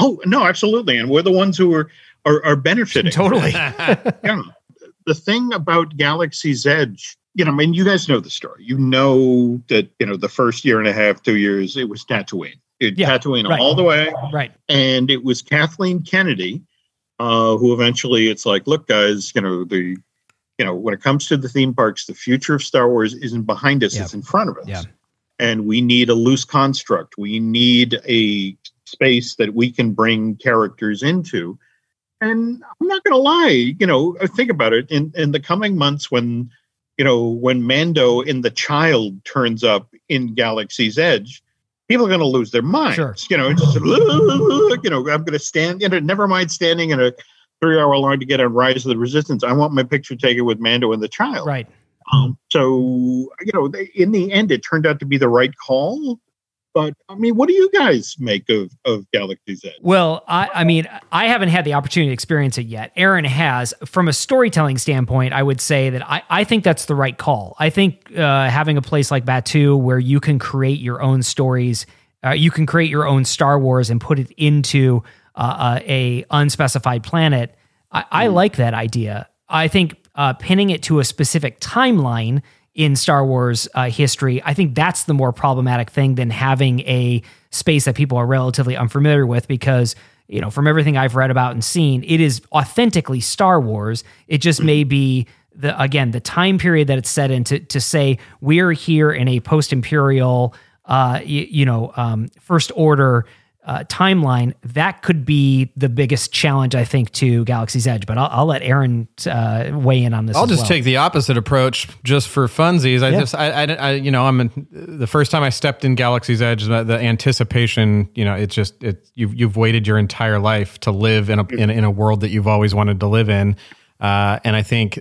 Oh no, absolutely, and we're the ones who are are, are benefiting. *laughs* Totally. *laughs* Yeah. The thing about Galaxy's Edge, you know, I mean, you guys know the story. You know that you know the first year and a half, two years, it was Tatooine. It, Yeah, Tatooine right. all the way. right. and it was Kathleen Kennedy uh, who eventually it's like, look, guys, you know the, you know, when it comes to the theme parks, the future of Star Wars isn't behind us; Yeah. it's in front of us. Yeah. And we need a loose construct. We need a space that we can bring characters into. And I'm not going to lie, you know, think about it. In in the coming months, when you know when Mando in the Child turns up in Galaxy's Edge, people are going to lose their minds. Sure. You know, just, you know, I'm going to stand. You know, never mind standing in a three-hour line to get on Rise of the Resistance. I want my picture taken with Mando and the Child. Right. Um, so you know, they, in the end, it turned out to be the right call. But I mean, what do you guys make of of Galaxy's Edge? Well, I, I mean, I haven't had the opportunity to experience it yet. Aaron has. From a storytelling standpoint, I would say that I, I think that's the right call. I think uh, having a place like Batuu where you can create your own stories, uh, you can create your own Star Wars and put it into uh, uh, a unspecified planet. I, I like that idea. I think uh, pinning it to a specific timeline in Star Wars uh, history, I think that's the more problematic thing than having a space that people are relatively unfamiliar with because, you know, from everything I've read about and seen, it is authentically Star Wars. It just may be the again the time period that it's set in to to say we're here in a post imperial uh you, you know um first order uh, timeline that could be the biggest challenge I think to Galaxy's Edge. But I'll, I'll let Aaron uh, weigh in on this. I'll just well. take the opposite approach just for funsies. I Yeah. just, I, I, I- you know, I'm in, the first time I stepped in Galaxy's Edge, the, the anticipation, you know, it's just, it, you've, you've waited your entire life to live in a, in, in a world that you've always wanted to live in. Uh, and I think,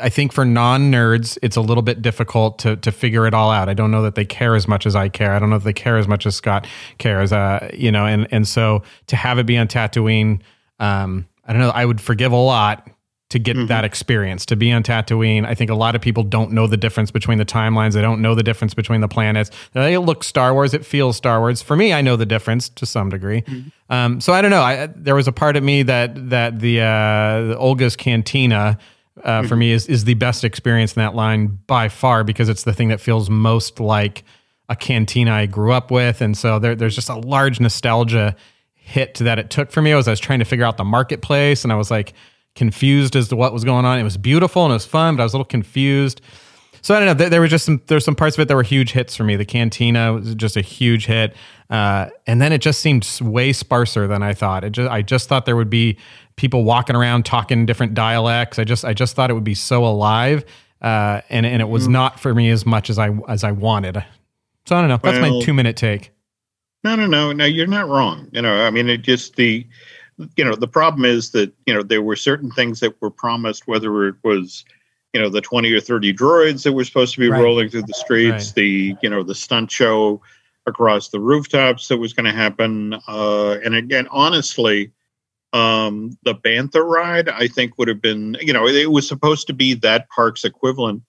I think for non nerds, it's a little bit difficult to to figure it all out. I don't know that they care as much as I care. I don't know if they care as much as Scott cares. Uh, you know, and and so to have it be on Tatooine, um, I don't know. I would forgive a lot to get that experience to be on Tatooine. I think a lot of people don't know the difference between the timelines. They don't know the difference between the planets. They look Star Wars. It feels Star Wars. For me, I know the difference to some degree. Um, so I don't know. I, there was a part of me that that the, uh, the Oga's Cantina uh, for me is is the best experience in that line by far because it's the thing that feels most like a cantina I grew up with, and so there, there's just a large nostalgia hit that it took for me as I was trying to figure out the marketplace, and I was like confused as to what was going on. It was beautiful and it was fun, but I was a little confused. So I don't know. There, there were just some there's some parts of it that were huge hits for me. The cantina was just a huge hit, uh, and then it just seemed way sparser than I thought. It just I just thought there would be people walking around talking different dialects. I just I just thought it would be so alive, uh, and and it was not for me as much as I as I wanted. So I don't know. That's my two minute take. No, no, no, no. You're not wrong. You know, I mean, it just the, you know, the problem is that you know there were certain things that were promised, whether it was, you know, the twenty or thirty droids that were supposed to be Right. rolling through the streets, Right. the you know the stunt show across the rooftops that was going to happen, uh, and again, honestly. Um, the Bantha ride, I think, would have been, you know, it was supposed to be that park's equivalent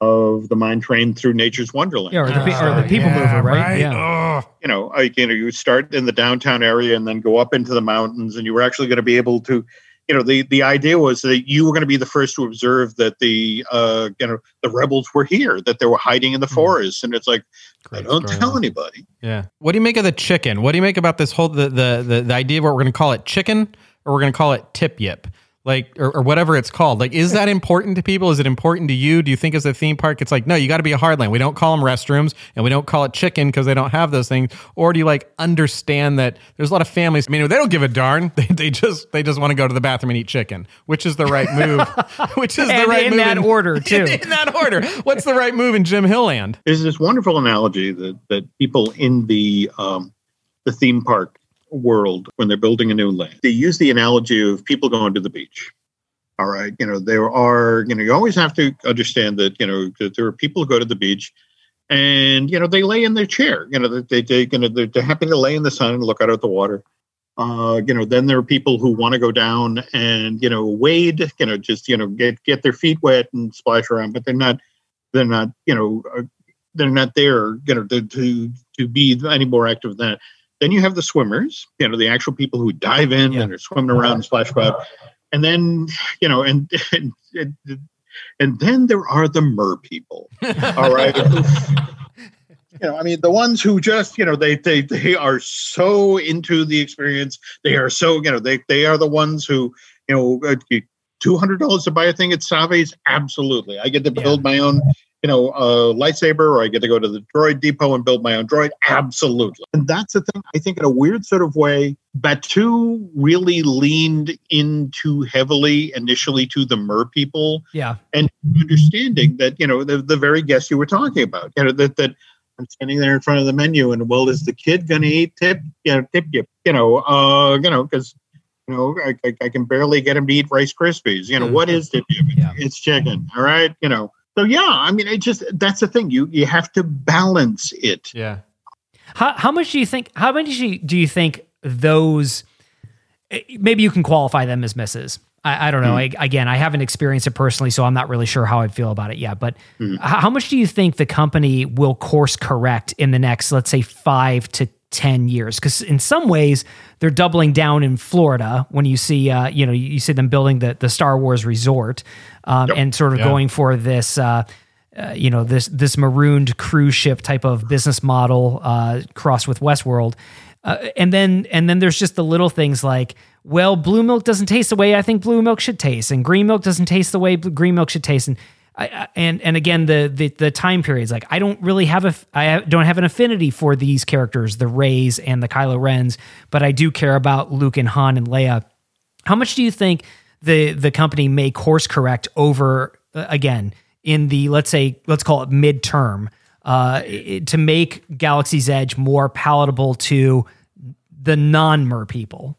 of the mine train through nature's wonderland Yeah, or the, pe- or the people yeah, mover, right? Yeah. Oh. you know, like, you know, you start in the downtown area and then go up into the mountains, and you were actually going to be able to, you know, the the idea was that you were going to be the first to observe that the, uh, you know, the rebels were here, that they were hiding in the forest, and it's like, I don't tell anybody. Yeah. What do you make of the chicken? What do you make about this whole the the the, the idea of what we're going to call it chicken or we're going to call it tip yip? Like or, or whatever it's called. Like is that important to people? Is it important to you? Do you think as a theme park it's like no, you got to be a hardline. We don't call them restrooms and we don't call it chicken because they don't have those things. Or do you like understand that there's a lot of families, I mean, they don't give a darn. *laughs* They, they just they just want to go to the bathroom and eat chicken, which is the right move. *laughs* which is the right in move that order, *laughs* too. In, that order. What's the right move in Jim Hill Land? There's this wonderful analogy that that people in the um, the theme park world when they're building a new land, they use the analogy of people going to the beach. All right, you know there are you know you always have to understand that you know that there are people who go to the beach, and you know they lay in their chair. You know they they you know they're, happy to lay in the sun and look out at the water. Uh, you know, then there are people who want to go down and you know wade. You know, just you know get get their feet wet and splash around, but they're not they're not you know uh, they're not there you know to to, to be any more active than that. Then you have the swimmers, you know, the actual people who dive in Yeah. and are swimming around and splash about. And then, you know, and and, and and then there are the mer people. *laughs* All right. you know, I mean, the ones who just, you know, they they they are so into the experience. They are so, you know, they they are the ones who, you know, uh, two hundred dollars to buy a thing at Savi's. Absolutely, I get to Yeah. build my own, you know, a lightsaber, or I get to go to the droid depot and build my own droid. Absolutely, and that's the thing. I think in a weird sort of way, Batuu really leaned into heavily initially to the mer people Yeah. and understanding that you know the, the very guest you were talking about you know that that i'm standing there in front of the menu and well is the kid gonna eat tip you know tip you you know uh you know because you know I, I, I can barely get him to eat rice krispies you know what is tip yip? Yeah. it's chicken all right you know so yeah i mean it just that's the thing you you have to balance it Yeah. How, how much do you think? How many do you, do you think those? eh, Maybe you can qualify them as misses. I, I don't know. I, again, I haven't experienced it personally, so I'm not really sure how I'd feel about it yet. But h- how much do you think the company will course correct in the next, let's say, five to ten years? Because in some ways, they're doubling down in Florida when you see, uh, you know, you see them building the the Star Wars resort um, and sort of Yeah. going for this. Uh, uh, you know this this marooned cruise ship type of business model uh, crossed with Westworld, uh, and then and then there's just the little things like well, blue milk doesn't taste the way I think blue milk should taste, and green milk doesn't taste the way green milk should taste, and I, and and again the, the the time periods like I don't really have a I don't have an affinity for these characters, the Reys and the Kylo Rens, but I do care about Luke and Han and Leia. How much do you think the the company may course correct over uh, again in the let's say let's call it midterm uh, to make Galaxy's Edge more palatable to the non mer people?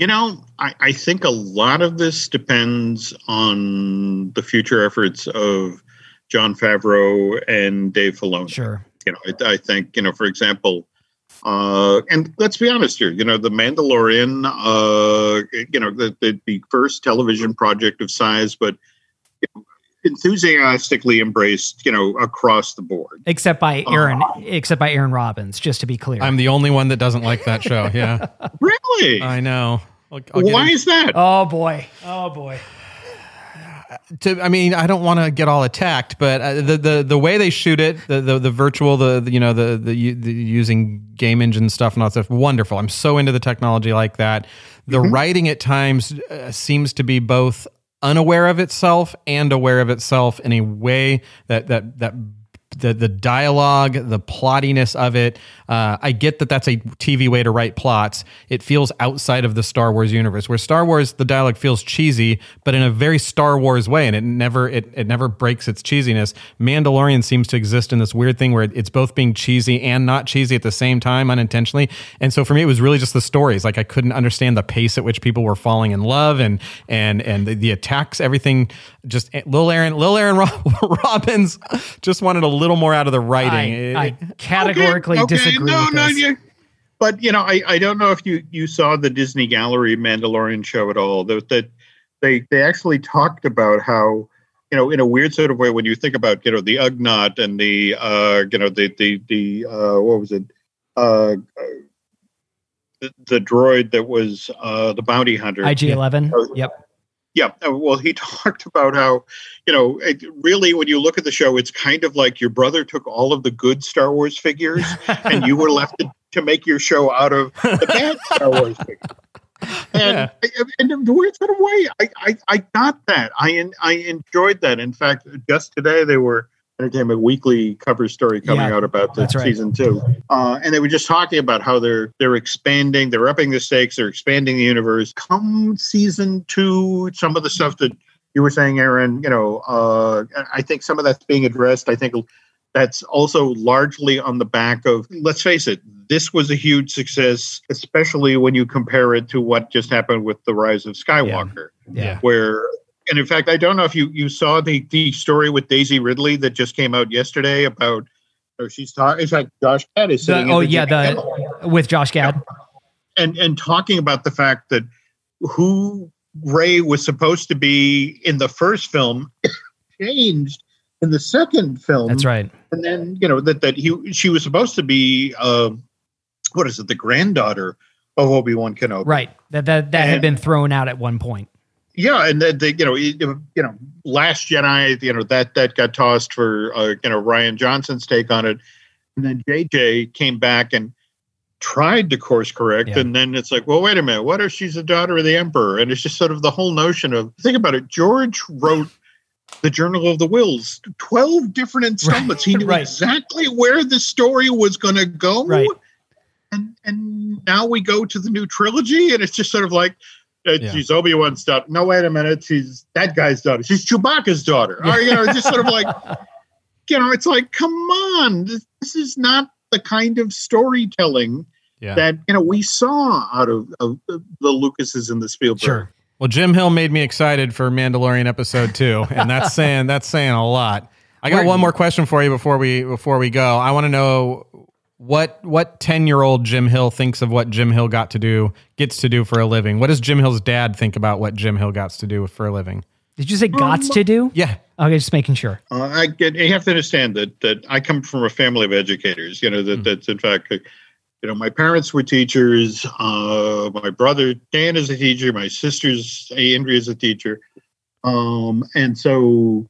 You know, I, I think a lot of this depends on the future efforts of Jon Favreau and Dave Filoni. Sure. You know, I, I think you know, for example, uh, and let's be honest here. You know, the Mandalorian. Uh, you know, the, the the first television project of size, but you know, enthusiastically embraced. You know, across the board. Except by Aaron, except by Aaron Robbins, just to be clear. I'm the only one that doesn't like that show. Yeah, *laughs* Really? I know. I'll- I'll Why is that? oh boy, oh boy. to I mean I don't want to get all attacked, but uh, the the the way they shoot it, the the, the virtual, the, the you know the, the the using game engine stuff and all that stuff, wonderful. I'm so into the technology like that. The writing at times uh, seems to be both unaware of itself and aware of itself in a way that that that the the dialogue, the plottiness of it. Uh, I get that that's a TV way to write plots. It feels outside of the Star Wars universe, where Star Wars the dialogue feels cheesy, but in a very Star Wars way, and it never it it never breaks its cheesiness. Mandalorian seems to exist in this weird thing where it's both being cheesy and not cheesy at the same time, unintentionally. And so for me, it was really just the stories. Like I couldn't understand the pace at which people were falling in love, and and and the, the attacks, everything. Just Lil Aaron, Lil Aaron *laughs* Robbins just wanted a little more out of the writing. I, I categorically Okay, okay, disagree No, with no, this. you. But you know, I, I don't know if you, you saw the Disney Gallery Mandalorian show at all. That that they they actually talked about how you know in a weird sort of way when you think about you know the Ugnaught and the uh you know the the the uh what was it uh, uh the, the droid that was uh the bounty hunter IG Eleven. Yep. Yeah. uh, Well, he *laughs* talked about how, you know, it, really, when you look at the show, it's kind of like your brother took all of the good Star Wars figures and you were left to, to make your show out of the bad Star Wars figures. *laughs* And, and in a weird sort of way, I, I, I got that. I I enjoyed that. In fact, just today they were Entertainment Weekly cover story coming Yeah, out about the right. season two, uh, and they were just talking about how they're they're expanding, they're upping the stakes, they're expanding the universe. Come season two, some of the stuff that you were saying, Aaron, you know, uh, I think some of that's being addressed. I think that's also largely on the back of, let's face it, this was a huge success, especially when you compare it to what just happened with the rise of Skywalker, Yeah. where, and in fact, I don't know if you, you saw the, the story with Daisy Ridley that just came out yesterday about, or she's talking, in fact, Josh Gad is sitting in oh the yeah, the with Josh Gad. and and talking about the fact that who Rey was supposed to be in the first film *coughs* changed in the second film. That's right. And then you know that that he she was supposed to be uh, what is it the granddaughter of Obi Wan Kenobi. Right. That that that had been thrown out at one point. Yeah, and then they, you know, it- you know, Last Jedi, you know, that that got tossed for uh, you know Rian Johnson's take on it, and then JJ came back and tried to course correct, Yeah. and then it's like, well, wait a minute, what if she's a daughter of the Emperor? And it's just sort of the whole notion of think about it. George wrote the Journal of the Whills, twelve different installments. He knew Right. exactly where the story was going to go, Right. and and now we go to the new trilogy, and it's just sort of like. Uh, Yeah. She's Obi Wan's daughter. No, wait a minute. She's that guy's daughter. She's Chewbacca's daughter. Or, you know, just sort of like, *laughs* you know, it's like, come on. This, this is not the kind of storytelling Yeah. that, you know, we saw out of, of the Lucases and the Spielberg. Sure. Well, Jim Hill made me excited for Mandalorian episode two, and that's *laughs* saying that's saying a lot. I got one more question for you before we before we go. I want to know what what ten year old Jim Hill thinks of what Jim Hill got to do gets to do for a living. What does Jim Hill's dad think about what Jim Hill got to do for a living? Did you say gots to do? Yeah, Okay, just making sure. Uh, I get. You have to understand that that I come from a family of educators. You know that that's in fact, uh, you know, my parents were teachers. Uh, my brother Dan is a teacher. My sister's Andrea is a teacher. Um, and so,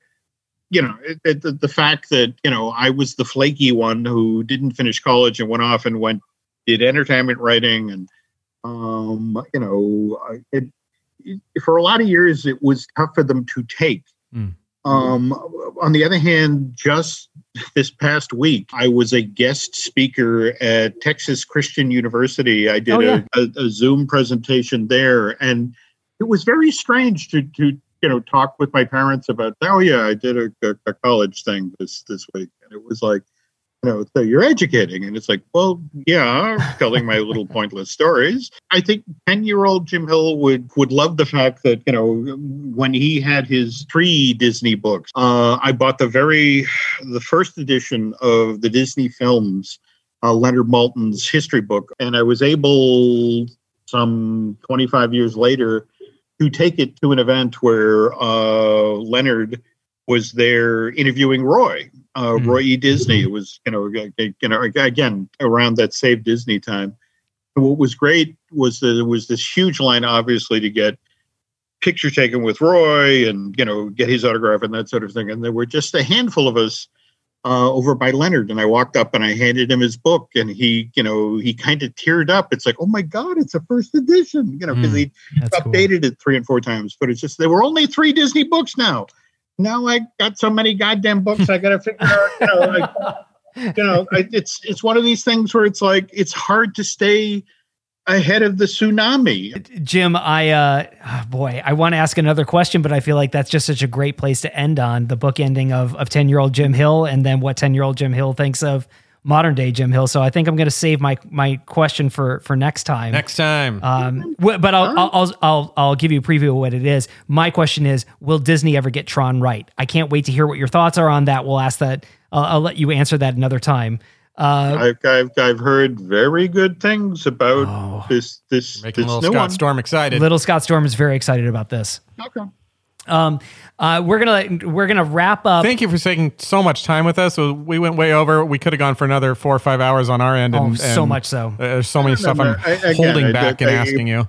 you know, it, it, the, the fact that you know I was the flaky one who didn't finish college and went off and went did entertainment writing and Um, you know, it, for a lot of years it was tough for them to take. Mm. Um, on the other hand, just this past week, I was a guest speaker at Texas Christian University. I did Oh, yeah. a, a, a Zoom presentation there, and it was very strange to, to you know talk with my parents about. Oh yeah, I did a, a, a college thing this this week, and it was like, you know, so you're educating, and it's like, well, yeah, telling my little *laughs* pointless stories. I think ten year old Jim Hill would would love the fact that you know when he had his pre Disney books, uh, I bought the very the first edition of the Disney films, uh, Leonard Maltin's history book, and I was able some 25 years later to take it to an event where uh, Leonard was there interviewing Roy, uh, Mhm. Roy E. Disney. It was, you know, you know, again around that Save Disney time. And what was great was that there was this huge line, obviously, to get picture taken with Roy and you know get his autograph and that sort of thing. And there were just a handful of us uh, over by Leonard, and I walked up and I handed him his book, and he, you know, he kind of teared up. It's like, oh my god, it's a first edition, you know, because Mm. he That's cool. updated it three and four times. But it's just there were only three Disney books now. Now I got so many goddamn books, I got to figure out, you know, like, *laughs* you know, I, it's it's one of these things where it's like it's hard to stay ahead of the tsunami. Jim, I uh oh, boy, I want to ask another question, but I feel like that's just such a great place to end on the book ending of of 10-year-old Jim Hill and then what 10-year-old Jim Hill thinks of modern day Jim Hill. So I think I'm going to save my my question for for next time. Next time. Um, wh- but I'll, I'll, I'll, I'll, I'll give you a preview of what it is. My question is, will Disney ever get Tron right? I can't wait to hear what your thoughts are on that. We'll ask that. I'll, I'll let you answer that another time. Uh, I've, I've I've heard very good things about Oh. this this Making this little new Scott one. Storm excited. little Scott Storm is very excited about this. Okay. Um, uh, we're gonna we're gonna wrap up. Thank you for taking so much time with us. We went way over. We could have gone for another four or five hours on our end. Oh, And, so and much so. uh, There's so many stuff I'm I- again, holding I- back I- and I- asking you.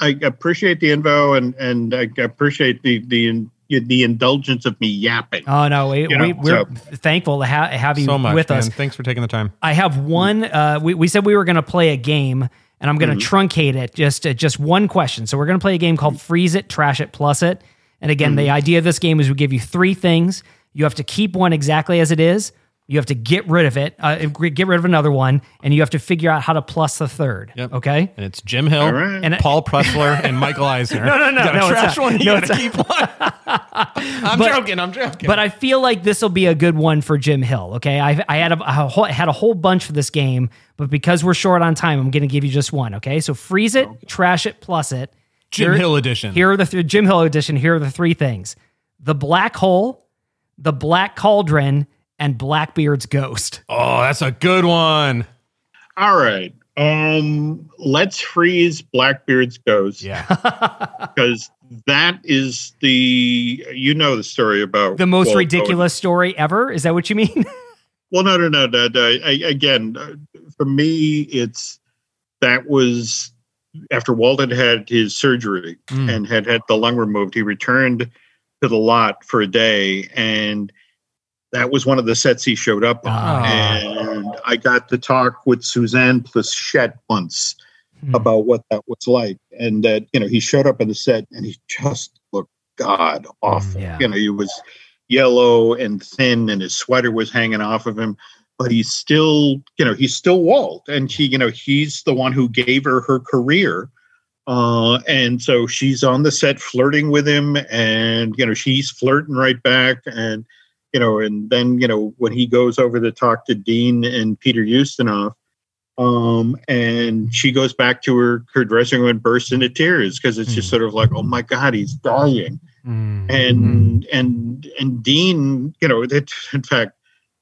I appreciate the info and and I appreciate the the the indulgence of me yapping. Oh no, we, You know, we, we're so- thankful to ha- have you So much, with man. us. Thanks for taking the time. I have one. Uh, we, we said we were going to play a game, and I'm going to truncate it just uh, just one question. So we're going to play a game called Freeze It, Trash It, Plus It. And again, the idea of this game is we give you three things. You have to keep one exactly as it is. You have to get rid of it, uh, get rid of another one, and you have to figure out how to plus the third. Yep. Okay. And it's Jim Hill, All right. And- Paul *laughs* Pressler, and Michael Eisner. No, no, no, You gotta no, it's trash one. You No, gotta keep one. *laughs* I'm But- joking. I'm joking. But I feel like this will be a good one for Jim Hill. Okay, I, I had a, a whole, had a whole bunch for this game, but because we're short on time, I'm going to give you just one. Okay, so freeze it, trash it, plus it. Jim Here- Hill edition. Here are the th- Jim Hill edition. Here are the three things: the black hole, the black cauldron, and Blackbeard's ghost. Oh, that's a good one. All right. Um let's freeze Blackbeard's ghost Yeah. *laughs* because that is the you know the story about The most Walt ridiculous story ever. Is that what you mean? *laughs* Well, no, no, no, no. no. I, again, uh, for me, it's that was after Walt had had his surgery Mm. and had had the lung removed. He returned to the lot for a day, and that was one of the sets he showed up on. Ah. And I got to talk with Suzanne Pleshette once Hmm. about what that was like, and that you know he showed up on the set and he just looked god awful. Yeah. You know, he was yellow and thin, and his sweater was hanging off of him. But he's still, you know, he's still Walt, and he, you know, he's the one who gave her her career. Uh, and so she's on the set flirting with him, and you know, she's flirting right back, and you know, and then you know, when he goes over to talk to Dean and Peter Ustinov, um, and she goes back to her her dressing room and bursts into tears because it's just sort of like, oh my god, he's dying Mm. and and and Dean, you know, it, in fact,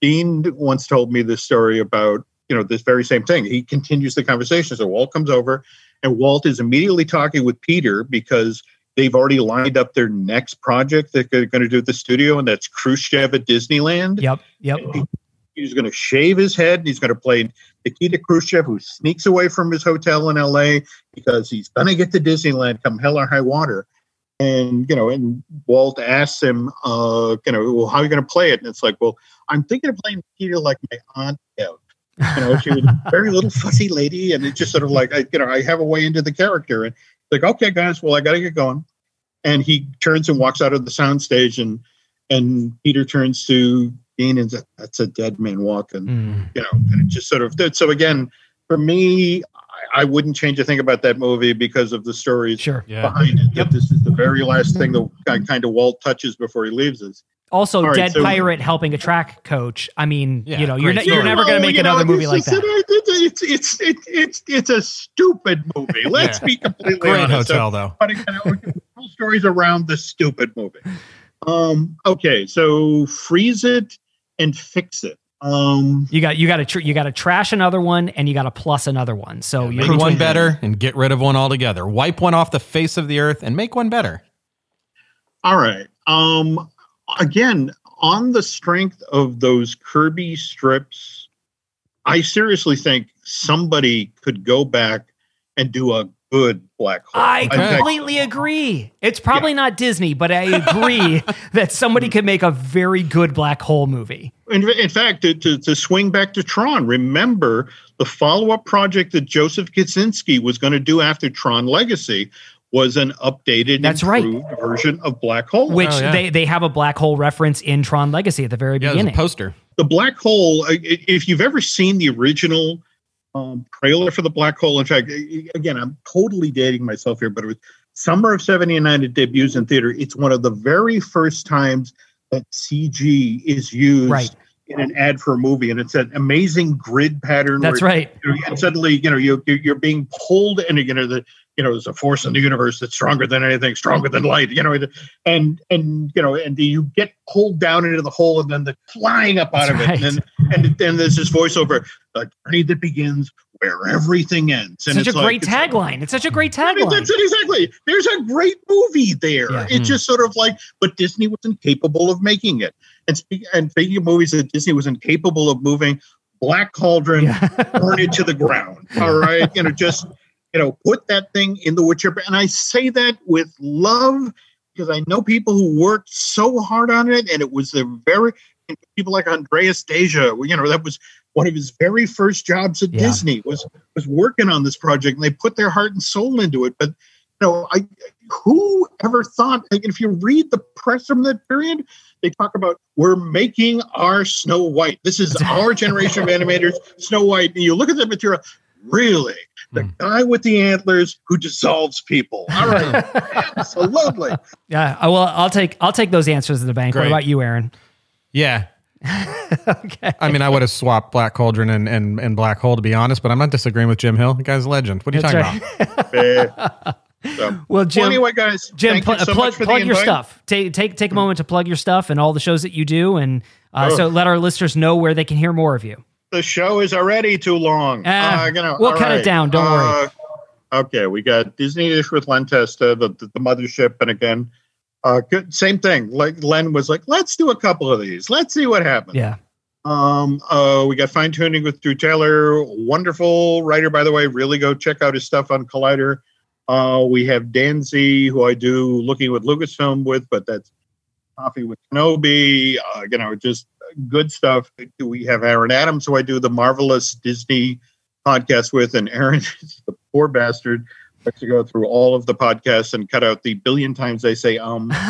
Dean once told me this story about you know this very same thing. He continues the conversation. So Walt comes over, and Walt is immediately talking with Peter because they've already lined up their next project that they're going to do at the studio, and that's Khrushchev at Disneyland. Yep. Yep. He's going to shave his head. And he's going to play Nikita Khrushchev, who sneaks away from his hotel in L.A. because he's going to get to Disneyland come hell or high water. And you know, and Walt asks him, uh, you know, well, how are you going to play it? And it's like, well, I'm thinking of playing Nikita like my aunt. You know, she was a very little *laughs* fussy lady, and it's just sort of like I, you know, I have a way into the character, and like, okay, guys, well, I got to get going. And he turns and walks out of the soundstage, and and Peter turns to Dean and says, "That's a dead man walking." Mm. You know, and it just sort of did. so again for me, I, I wouldn't change a thing about that movie because of the stories Sure. Yeah. behind it. That this is the very last thing the guy kind of Walt touches before he leaves us. Also, All right, dead so- pirate helping a track coach. I mean, Yeah, you know, you're, ne- you're story. never going to Well, make you know, another movie like it's, that. It's it's it's it's it's a stupid movie. *laughs* Let's Yeah. be completely Great honest. hotel though. But again, we can tell stories around the stupid movie. Um. Okay. So freeze it and fix it. Um. You got you got to tr- you got to trash another one and you got to plus another one. So you're Make one between- better and get rid of one altogether. Wipe one off the face of the earth and make one better. All right. Um. Again, on the strength of those Kirby strips, I seriously think somebody could go back and do a good Black Hole. I completely agree. It's probably not Disney, but I agree *laughs* that somebody could make a very good black hole movie. In, in fact, to, to, to swing back to Tron, remember the follow up project that Joseph Kosinski was going to do after Tron Legacy was an updated, That's right. improved version of Black Hole. Which Oh, yeah. they they have a black hole reference in Tron Legacy at the very Yeah, there's a beginning. poster. the Black Hole, i- i- if you've ever seen the original um, trailer for the Black Hole, in fact, again, I'm totally dating myself here, but it was summer of 79, it debuts in theater. It's one of the very first times that CG is used. Right. In an ad for a movie, and it's an amazing grid pattern. That's where right. you know, and suddenly you know you you're, you're being pulled and you know the you know there's a force in the universe that's stronger than anything stronger than light you know and and you know and you get pulled down into the hole and then the flying up out That's of it right. and then and then there's this voiceover a journey that begins where everything ends and Such a like- great it's tagline. It's such a great I mean, tagline. that's it exactly. There's a great movie there. Yeah. It's just sort of like, but Disney was incapable of making it. And, speak, and speaking of movies that Disney was incapable of moving, Black Cauldron, burn it to the ground. All right, you know, just you know, put that thing in the Witcher. And I say that with love because I know people who worked so hard on it, and it was a very people like Andreas Deja. You know, that was one of his very first jobs at Yeah. Disney was was working on this project, and they put their heart and soul into it. But you know, I who ever thought? Like, if you read the press from that period, they talk about we're making our Snow White. This is *laughs* our generation of animators, Snow White. And you look at the material, really, the Hmm. guy with the antlers who dissolves people. *laughs* All right, absolutely. yeah. I- Well, I'll take I'll take those answers to the bank. What about you, Aaron? Yeah. *laughs* okay. I mean, I would have swapped Black Cauldron and, and, and Black Hole, to be honest, but I'm not disagreeing with Jim Hill. The guy's a legend. What are you That's talking right. about? *laughs* So. Well, Jim, well, anyway, guys, Jim, pl- you so plug, plug your invite. stuff. Take take take a moment to plug your stuff and all the shows that you do, and uh, Oh. so let our listeners know where they can hear more of you. The show is already too long. Ah, Uh, you know, we'll cut it down, don't worry. Uh, Okay, we got Disney Dish with Len Testa, the, the, the mothership, and again, uh, good, same thing. Like Len was like, let's do a couple of these. Let's see what happens. Yeah. Um, uh, we got fine tuning with Drew Taylor, wonderful writer, by the way. Really go check out his stuff on Collider. Uh, we have Dan Z, who I do looking with Lucasfilm with, but that's coffee with Kenobi. Uh, you know, just good stuff. We have Aaron Adams, who I do the marvelous Disney podcast with, and Aaron *laughs* is the poor bastard. Likes to go through all of the podcasts and cut out the billion times they say um. *laughs*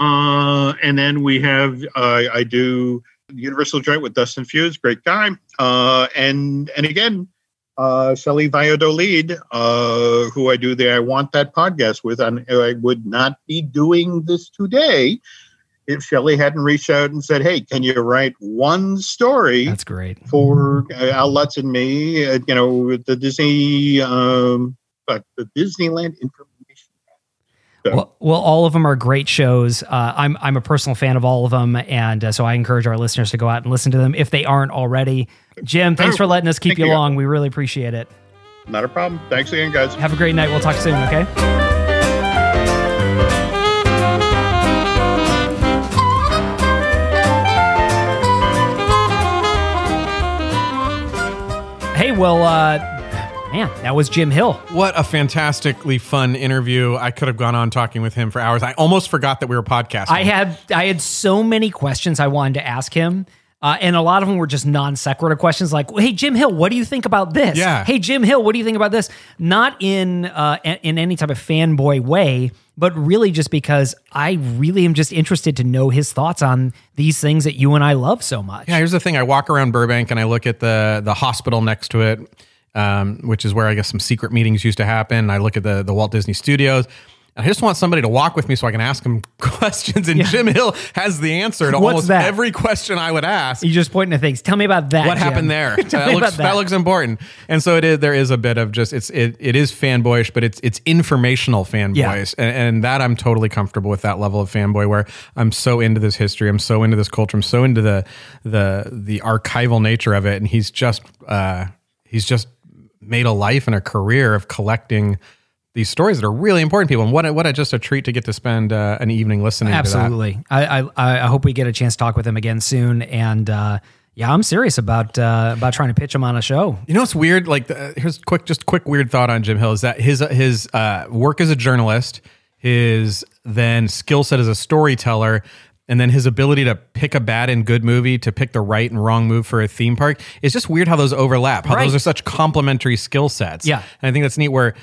Uh, and then we have uh, I do Universal Joint with Dustin Fuse, great guy. Uh, and and again, uh, Shelby Valladolid, uh, who I do the I Want That podcast with, and I would not be doing this today if Shelby hadn't reached out and said, "Hey, can you write one story?" That's great. for uh, Al Lutz and me, uh, you know, the Disney, um, but the Disneyland information. So- Well, well, all of them are great shows. Uh, I'm I'm a personal fan of all of them, and uh, so I encourage our listeners to go out and listen to them if they aren't already. Jim, thanks for letting us keep Thank you you. along. We really appreciate it. Not a problem. Thanks again, guys. Have a great night. We'll talk soon. Okay. Well, uh, man, that was Jim Hill. What a fantastically fun interview. I could have gone on talking with him for hours. I almost forgot that we were podcasting. I had I had so many questions I wanted to ask him Uh, and a lot of them were just non sequitur questions like, "Hey Jim Hill, what do you think about this?" Yeah. Hey Jim Hill, what do you think about this? Not in uh, in any type of fanboy way, but really just because I really am just interested to know his thoughts on these things that you and I love so much. Yeah, here's the thing. I walk around Burbank and I look at the the hospital next to it, um, which is where I guess some secret meetings used to happen. I look at the the Walt Disney Studios. I just want somebody to walk with me so I can ask him *laughs* questions. And Jim Hill has the answer to What's almost that? every question I would ask. You just pointing to things. Tell me about that. what Jim. happened there? *laughs* That me looks about that. looks important. And so it is. There is a bit of just it's it, it is fanboyish, but it's it's informational fanboys, and, and that I'm totally comfortable with that level of fanboy where I'm so into this history, I'm so into this culture, I'm so into the the the archival nature of it, and he's just uh, he's just made a life and a career of collecting. These stories that are really important to people, and what a, what a, just a treat to get to spend uh, an evening listening to that. Absolutely. I, I I hope we get a chance to talk with him again soon. And uh, yeah, I'm serious about uh, about trying to pitch him on a show. You know what's weird? Like, the, here's quick, just quick weird thought on Jim Hill is that his his uh, work as a journalist, his then skill set as a storyteller, and then his ability to pick a bad and good movie to pick the right and wrong move for a theme park is just weird how those overlap. How Right. those are such complementary skill sets. Yeah. and I think that's neat. Where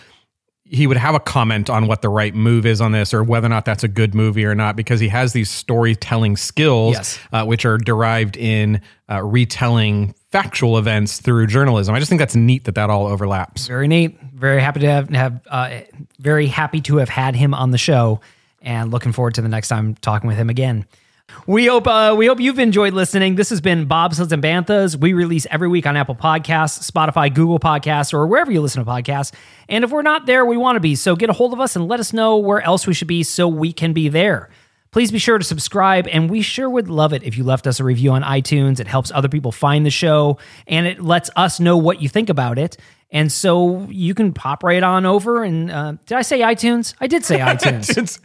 he would have a comment on what the right move is on this or whether or not that's a good movie or not because he has these storytelling skills Yes. uh, which are derived in uh, retelling factual events through journalism i just think that's neat that that all overlaps Very neat. Very happy to have, have uh, very happy to have had him on the show, and looking forward to the next time talking with him again. We hope uh, we hope you've enjoyed listening. This has been Bobsleds and Banthas. We release every week on Apple Podcasts, Spotify, Google Podcasts, or wherever you listen to podcasts. And if we're not there, we want to be. So get a hold of us and let us know where else we should be so we can be there. Please be sure to subscribe, and we sure would love it if you left us a review on iTunes. It helps other people find the show, and it lets us know what you think about it. And so you can pop right on over. And uh, did I say iTunes? I did say *laughs* iTunes.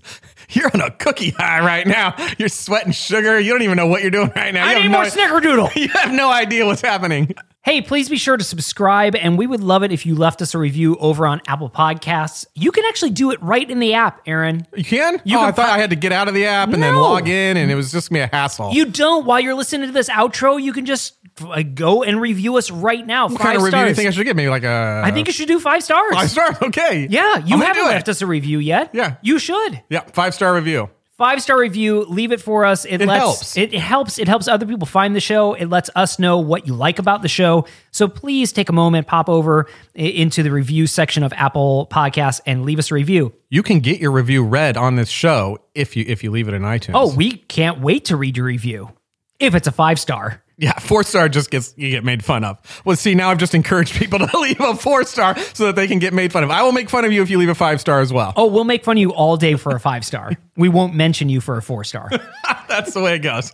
You're on a cookie high right now. You're sweating sugar. You don't even know what you're doing right now. I you need more no, snickerdoodle. *laughs* you have no idea what's happening Hey, please be sure to subscribe, and we would love it if you left us a review over on Apple Podcasts. You can actually do it right in the app, Aaron. you can You oh, can i thought pop- i had to get out of the app and then log in and it was just gonna a hassle You don't. While you're listening to this outro, you can just uh, go and review us right now. what five kind of review do you think i should get maybe like a I think you should do five stars. five stars okay Yeah, you haven't left us a review yet. Yeah. you should. yeah five star review Five star review. Leave it for us. It, It lets, helps. It, it helps. It helps other people find the show. It lets us know what you like about the show. So please take a moment, pop over into the review section of Apple Podcasts, and leave us a review. you can get your review read on this show if you if you leave it in iTunes. Oh, we can't wait to read your review if it's a five star. Yeah, four star just gets you get made fun of. Well, see, now I've just encouraged people to *laughs* leave a four star so that they can get made fun of. I will make fun of you if you leave a five star as well. Oh, we'll make fun of you all day for a five star. *laughs* we won't mention you for a four star. *laughs* That's the way it goes.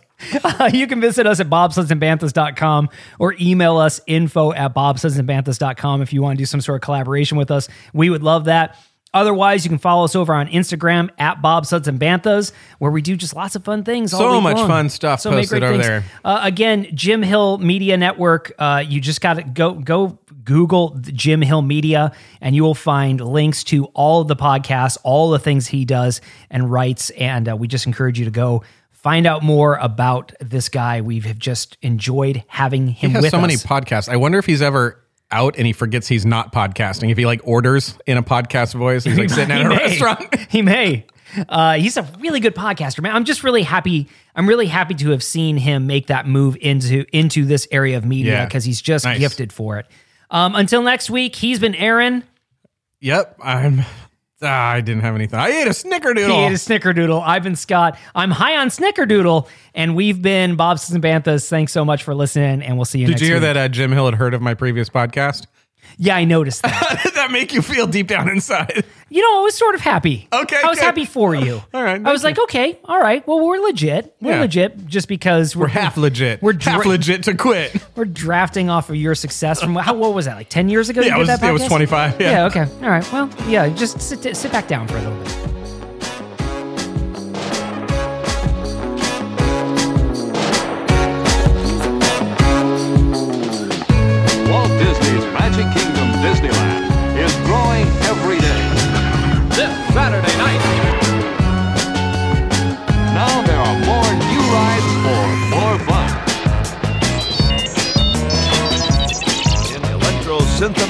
you can visit us at bobsledsandbanthas.com or email us info at bobsledsandbanthas.com if you want to do some sort of collaboration with us. We would love that. Otherwise, you can follow us over on Instagram at bobsleds and banthas, where we do just lots of fun things. all So much long. fun stuff many posted over things. there. Uh, again, Jim Hill Media Network. Uh, you just got to go go Google Jim Hill Media, and you will find links to all of the podcasts, all the things he does and writes. And uh, we just encourage you to go find out more about this guy. We have just enjoyed having him He has so many podcasts. I wonder if he's ever out and he forgets he's not podcasting. If he like orders in a podcast voice, he's like sitting at a may. *laughs* restaurant. *laughs* He may. Uh, he's a really good podcaster, man. I'm just really happy. I'm really happy to have seen him make that move into into this area of media Yeah. because he's just Nice. gifted for it. Um, until next week, he's been Aaron. Yep, I'm. Ah, I didn't have anything. I ate a snickerdoodle. He ate a snickerdoodle. I've been Scott. I'm high on snickerdoodle, and we've been Bob's and Banthas. Thanks so much for listening, and we'll see you next time. Did you hear week. that uh, Jim Hill had heard of my previous podcast? Yeah, I noticed that. How *laughs* did that make you feel deep down inside? You know, I was sort of happy. Okay, I was good. happy for oh, you. All right, I was thank like, okay, all right. Well, we're legit. We're Yeah. legit just because we're, We're half legit. We're half legit to quit. *laughs* We're drafting off of your success from how what was that like ten years ago? you Yeah, it was, it was 25. Yeah. Yeah. Okay. All right. Well, yeah. Just sit sit back down for a little bit.